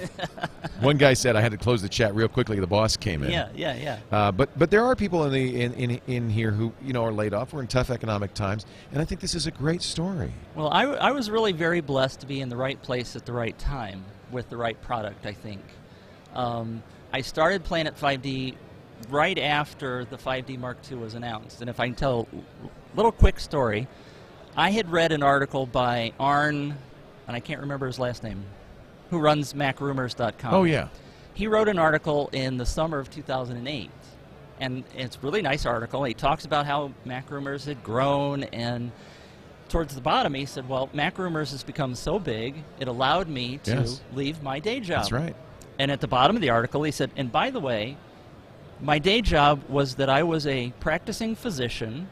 One guy said I had to close the chat real quickly. The boss came in. Yeah, yeah, yeah. Uh, but but there are people in the in, in in here who you know are laid off. We're in tough economic times, and I think this is a great story. Well, I, I was really very blessed to be in the right place at the right time with the right product, I think. Um, I started Planet 5D right after the 5D Mark II was announced. And if I can tell a little quick story, I had read an article by Arn, and I can't remember his last name, who runs MacRumors.com. Oh yeah, He wrote an article in the summer of 2008, and it's a really nice article. He talks about how MacRumors had grown, and towards the bottom, he said, "Well, MacRumors has become so big, it allowed me to Yes. leave my day job." that's right. And at the bottom of the article, he said, "And by the way, my day job was that I was a practicing physician.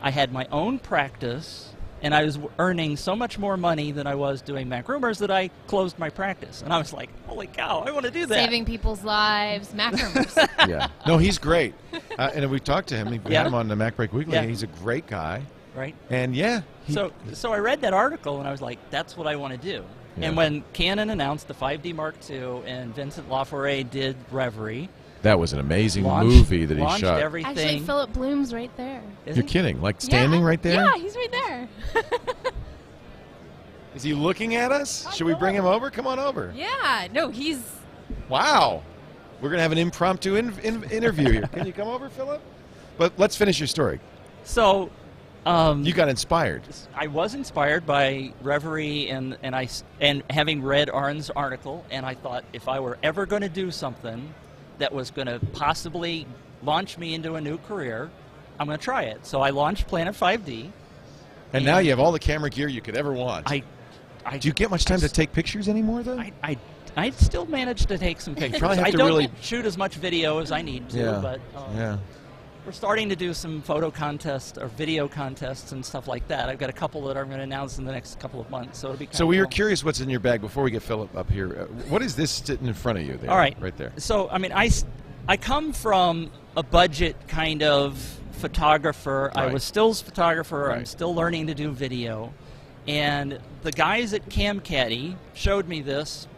I had my own practice." And I was earning so much more money than I was doing Mac Rumors that I closed my practice. And I was like, "Holy cow! I want to do that!" Saving people's lives, MacRumors. Yeah, no, he's great, uh, and we talked to him. We Yeah. had him on the Mac Break Weekly. Yeah. He's a great guy, right? and yeah, he, so, so I read that article and I was like, "That's what I want to do." Yeah. And when Canon announced the 5D Mark II and Vincent Laforet did Reverie, that was an amazing launched, movie that he shot. everything. Actually, Philip Bloom's right there. Is You're he? kidding? Like standing Yeah. right there? Yeah, he's right there. Is he looking at us? Should we bring him over? Come on over. yeah, no, he's. Wow. We're gonna have an impromptu in, in, interview here. Can you come over, Philip? But let's finish your story. So, um, You got inspired. I was inspired by Reverie and and I s- and having read Arn's article, and I thought if I were ever going to do something that was going to possibly launch me into a new career, I'm going to try it. So I launched Planet 5D. And now you have all the camera gear you could ever want. I, I Do you get much time to take pictures anymore, though? I, I, I still manage to take some pictures. I don't really- shoot as much video as I need to, yeah. but um, yeah. We're starting to do some photo contests or video contests and stuff like that. I've got a couple that I'm going to announce in the next couple of months, so it'll be. So we were cool. curious what's in your bag before we get Philip up here. Uh, what is this sitting in front of you there? All right. Right there. So I mean, I, I come from a budget kind of photographer. I Right. was stills photographer. I'm still learning to do video, and the guys at CamCaddy showed me this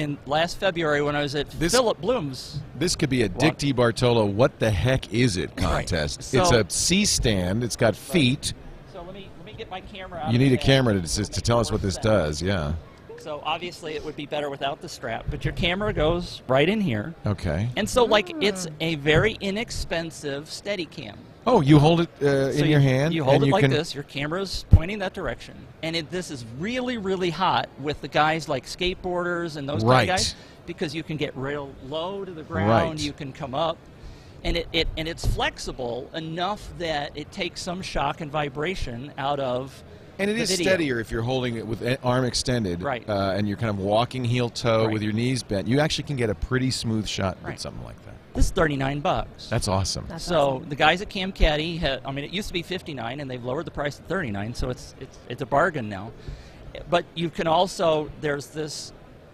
in last February when I was at This- Philip Bloom's. This could be a Dick DeBartolo, what the heck is it contest. So- it's a C stand, it's got feet. So let me let me get my camera. Out You need a camera to, to, to tell us what this does, yeah. So obviously it would be better without the strap, but your camera goes right in here. Okay. And so like it's a very inexpensive Steadicam. Oh, you hold it uh, So in you, your hand. You hold and it you like can, this. Your camera's pointing that direction, and it, this is really, really hot with the guys like skateboarders and those Right. kind of guys because you can get real low to the ground. Right. You can come up, and it, it and it's flexible enough that it takes some shock and vibration out of. And it the is video. steadier if you're holding it with arm extended, Right. Uh, and you're kind of walking heel toe Right. with your knees bent. You actually can get a pretty smooth shot with something like that. This is thirty nine bucks. That's awesome. That's so awesome. the guys at Cam Caddy, ha I mean, it used to be 59, and they've lowered the price to 39, so it's it's it's a bargain now. But you can also there's this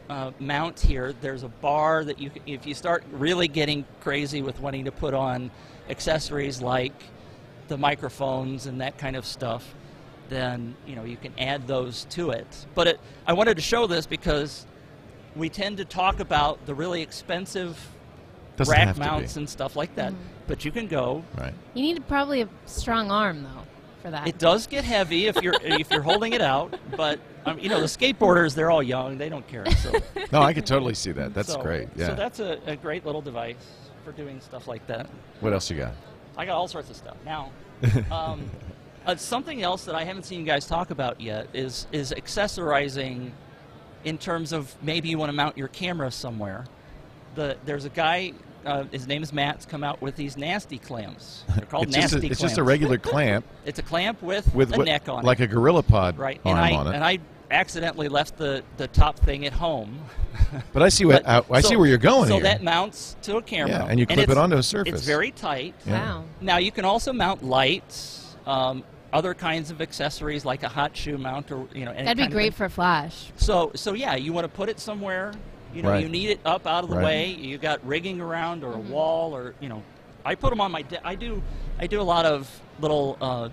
uh, mount here. There's a bar that you if you start really getting crazy with wanting to put on accessories like the microphones and that kind of stuff, then you know you can add those to it. But it, I wanted to show this because we tend to talk about the really expensive Doesn't rack have to be. mounts and stuff like that. But you can go. Right. You need probably a strong arm though for that. It does get heavy if you're if you're holding it out, but um, you know the skateboarders they're all young, they don't care. So No, I could totally see that. That's so- great. Yeah. So that's a, a great little device for doing stuff like that. what else you got? I got all sorts of stuff now. Um, uh, something else that I haven't seen you guys talk about yet is is accessorizing in terms of maybe you want to mount your camera somewhere. The, there's a guy uh, his name is Matt's come out with these nasty clamps. They're called it's just nasty a, it's clamps. just a regular clamp It's a clamp with, with a what- neck on like it. Like a gorilla pod right. arm and I on it. and I accidentally left the, the top thing at home. but I see what But- I, I see where you're going So here. that mounts to a camera. Yeah, and you clip it onto a surface. It's very tight. Yeah. Wow. Now you can also mount lights, um, other kinds of accessories like a hot shoe mount, or you know. any That'd be great for Flash. So so yeah, you want to put it somewhere. You know, Right. you need it up out of the Right. way. You got rigging around or a wall or you know. I put them on my. De- I do. I do a lot of little uh,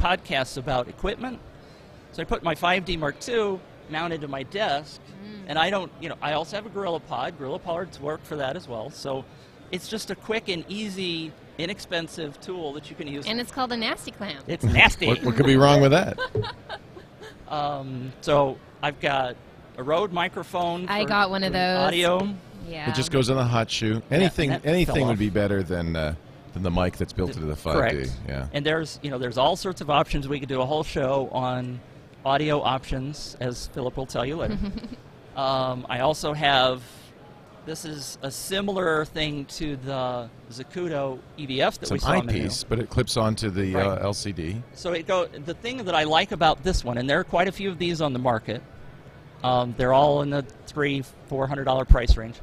podcasts about equipment. So I put my 5D Mark II mounted to my desk, and I don't. You know, I also have a Gorilla Pod. Gorilla Pods work for that as well. So it's just a quick and easy, inexpensive tool that you can use. And it's called a nasty clamp. it's nasty. what, what could be wrong with that? Um, so I've got a Rode microphone. I got one of those. Audio. Yeah. It just goes on the hot shoe. Anything that fell anything would be better than uh, than the mic that's built into the 5D. Correct. Yeah. And there's you know there's all sorts of options. We could do a whole show on audio options, as Philip will tell you later. um, I also have. This is a similar thing to the Zacuto EVF that It's we an saw the video. eyepiece, but it clips onto the Right. uh, LCD. So it go. The thing that I like about this one, and there are quite a few of these on the market. Um, they're all in the three, four hundred dollar price range.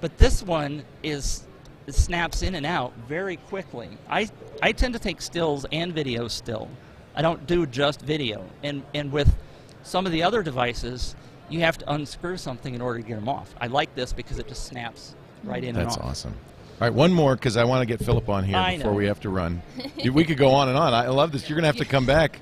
But this one is it snaps in and out very quickly. I I tend to take stills and video still. I don't do just video. And and with some of the other devices, you have to unscrew something in order to get them off. I like this because it just snaps right in That's and off. awesome. All right, one more because I want to get Philip on here I before know. we have to run. We could go on and on. I love this. You're going to have to come back,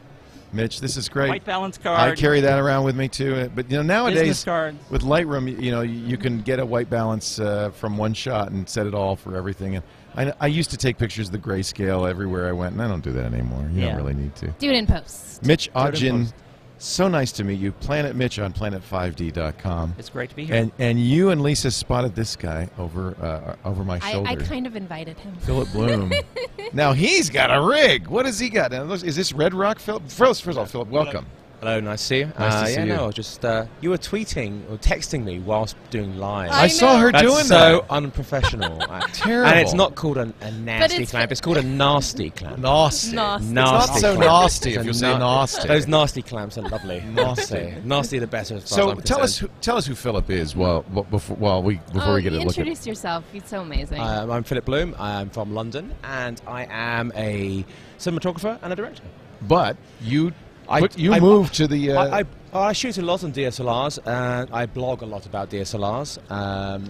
Mitch. This is great. White balance card. I carry that around with me too. uh, But you know, nowadays with Lightroom, you know, you you can get a white balance uh, from one shot and set it all for everything. And I, I used to take pictures of the grayscale everywhere I went, and I don't do that anymore. You Yeah. don't really need to. Do it in post. Mitch Do it in Aunger, post. So nice to meet you. Planet Mitch on planet5d.com. It's great to be here. And and you and Lisa spotted this guy over uh, over my I, shoulder. I kind of invited him. Philip Bloom. now he's got a rig. What has he got? Now, Is this Red Rock, Philip? First, first of all, Philip, welcome. Hello, nice to see you. Nice to uh, see yeah, you. no, just uh, you were tweeting or texting me whilst doing live. I, saw her doing that. That's doing so that. unprofessional. Uh, Terrible. And it's not called a, a nasty it's- clamp. It's called a nasty clamp. Nasty. Nasty. It's not so nasty if you say na- nasty. Those nasty clamps are lovely. Nasty. nasty the better. As far so as I'm tell us who, tell us who Philip is. Well, before while we before oh, we get you a look at introduce yourself. He's so amazing. Um, I'm Philip Bloom. I'm from London, and I am a cinematographer and a director. But you I- put, you I- moved to the. Uh, I, I, I shoot a lot on DSLRs, and I blog a lot about DSLRs. Um,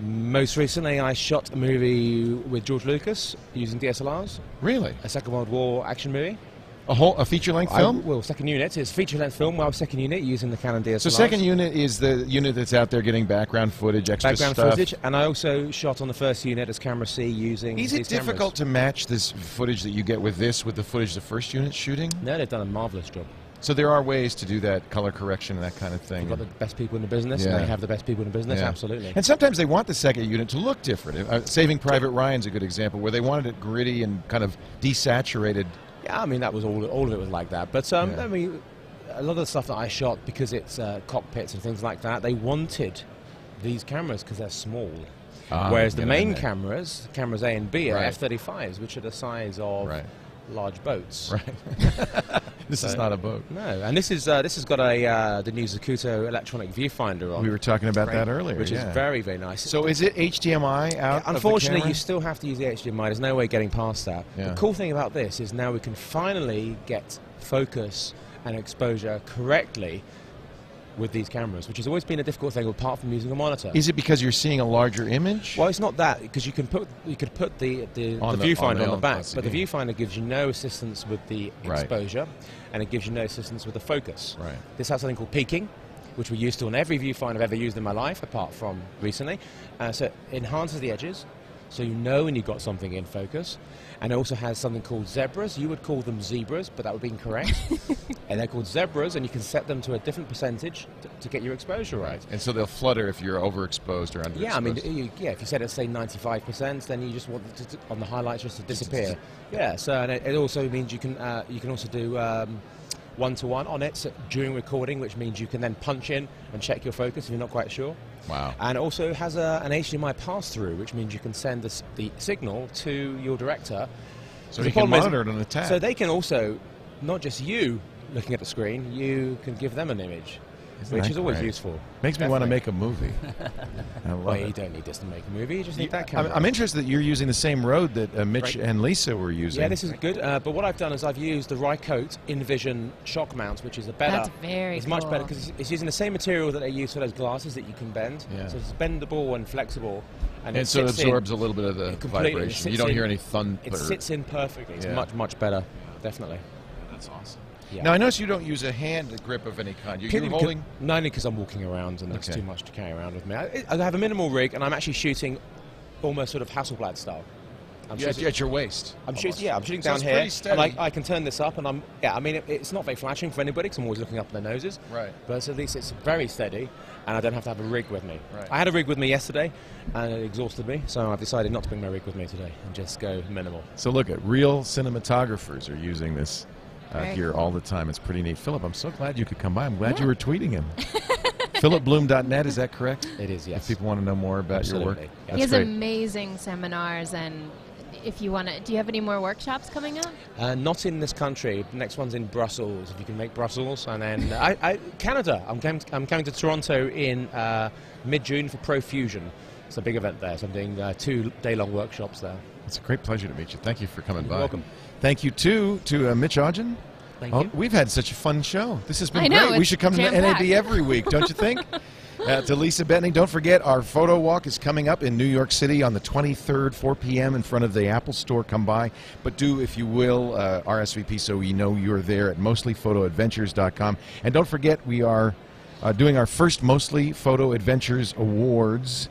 most recently, I shot a movie with George Lucas using DSLRs, really a Second World War action movie. A whole a feature length I- film. well, second unit. is feature-length film. Well, second unit using the Canon DSLR. so second unit is the unit that's out there getting background footage, extra background stuff. footage, and I also shot on the first unit as camera C using. Is it difficult cameras. to match this footage that you get with this with the footage the first unit shooting? No, they've done a marvelous job. So there are ways to do that color correction and that kind of thing. They've got the best people in the business. Yeah. and They have the best people in the business. Yeah. Absolutely. And sometimes they want the second unit to look different. Uh, Saving Private Ryan's a good example where they wanted it gritty and kind of desaturated. Yeah, I mean that was all. All of it was like that. But um, Yeah. I mean, a lot of the stuff that I shot because it's uh, cockpits and things like that. They wanted these cameras because they're small. Ah, Whereas the main cameras, cameras A and B, are Right. F-35s, which are the size of Right. large boats. Right. this is not a boat. No, and this is uh, this has got a uh, the new Zacuto electronic viewfinder on. We were talking about Right. that earlier. which yeah. is very very nice. So is it HDMI out? the Unfortunately, you still have to use the HDMI. There's no way getting past that. Yeah. The cool thing about this is now we can finally get focus and exposure correctly with these cameras, which has always been a difficult thing apart from using a monitor. Is it because you're seeing a larger image? well, it's not that because you can put you could put the the, the the- viewfinder on the on the, back, but the viewfinder gives you no assistance with the Right. And it gives you no assistance with the focus. Right. This has something called peaking, which we're used to on every viewfinder I've ever used in my life, apart from recently. Uh, so it enhances the edges, so you know when you've got something in focus. And it also has something called zebras. You would call them zebras, but that would be incorrect. and they're called zebras, and you can set them to a different percentage to, to get your exposure right. And so they'll flutter if you're overexposed or underexposed. Yeah, I mean, you, yeah. If you set it say 95%, then you just want it to, on the highlights just to disappear. Yeah. So and it, it also means you can uh, you can also do um, one to one on it during recording, which means you can then punch in and check your focus if you're not quite sure. Wow. And also has a, an HDMI pass through, which means you can send the, the signal to your director. So he can problem is- monitor it on the tab. So they can also, not just you looking at the screen, you can give them an image, Isn't which is always great? useful. Makes me want to make a movie. I love Well, it. you don't need this to make a movie. You just need You- that I'm. I'm interested that you're using the same Rode that uh, Mitch Right. and Lisa were using. Yeah, this is good. Uh, but what I've done is I've used the Rycote InVision shock mount, which is a better. That's very It's much better because it's, it's using the same material that they use for those glasses that you can bend. Yeah. So it's bendable and flexible. And, and so it sits in- absorbs a little bit of the vibration. You don't in- hear any thunder. It sits in perfectly. It's Yeah. much much better, definitely. That's awesome. Yeah. Now I notice you don't use a hand grip of any kind. You're, you're holding. Mainly because I'm walking around and it's Okay. too much to carry around with me. I, I have a minimal rig and I'm actually shooting almost sort of Hasselblad style. I'm Yeah, shooting- at your waist. I'm almost. shooting, yeah, I'm shooting So down it's here, pretty and steady. I, I can turn this up, and I'm, yeah, I mean, it, it's not very flattering for anybody, because I'm always looking up their noses. Right. But at least it's very steady, and I don't have to have a rig with me. Right. I had a rig with me yesterday, and it exhausted me, so I've decided not to bring my rig with me today, and just go minimal. So look at real cinematographers are using this uh, Very here cool. all the time. It's pretty neat. Philip, I'm so glad you could come by. I'm glad you were tweeting him. PhilipBloom.net, is that correct? It is, yes. If people want to know more about your work, Absolutely. that's he has great. amazing seminars, and if you want to, do you have any more workshops coming up? Uh, not in this country. The next one's in Brussels, if you can make Brussels. And then I, I, Canada. I'm coming, I'm coming to Toronto in uh, mid-June for Profusion. It's a big event there, so I'm doing uh, two day-long workshops there. It's a great pleasure to meet you. Thank you for coming You're by. welcome. Thank you too to uh, Mitch Aunger. Thank Oh, you. We've had such a fun show. This has been know, great. We should come to the. NAB every week, don't you think? uh, to Lisa Bettany, don't forget our photo walk is coming up in New York City on the 23rd, 4 p.m. in front of the Apple Store. Come by, but do, if you will, uh, RSVP so we know you're there at mostlyphotoadventures.com. And don't forget, we are uh, doing our first Mostly Photo Adventures Awards.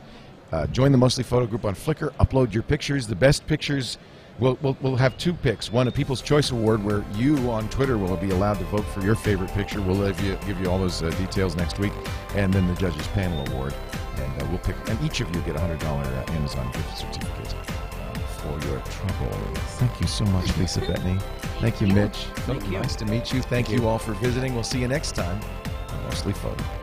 Uh, join the Mostly Photo group on Flickr. Upload your pictures. The best pictures. We'll, we'll, we'll have two picks. One, a People's Choice Award, where you on Twitter will be allowed to vote for your favorite picture. We'll give you, give you all those uh, details next week. And then the Judges Panel Award. And uh, we'll pick, and each of you get a $100 uh, Amazon gift certificate uh, for your trouble. Thank you so much, Lisa Bettany. Thank you, Mitch. Thank you. Nice to meet you. Thank you all for visiting. We'll see you next time on Mostly Photo.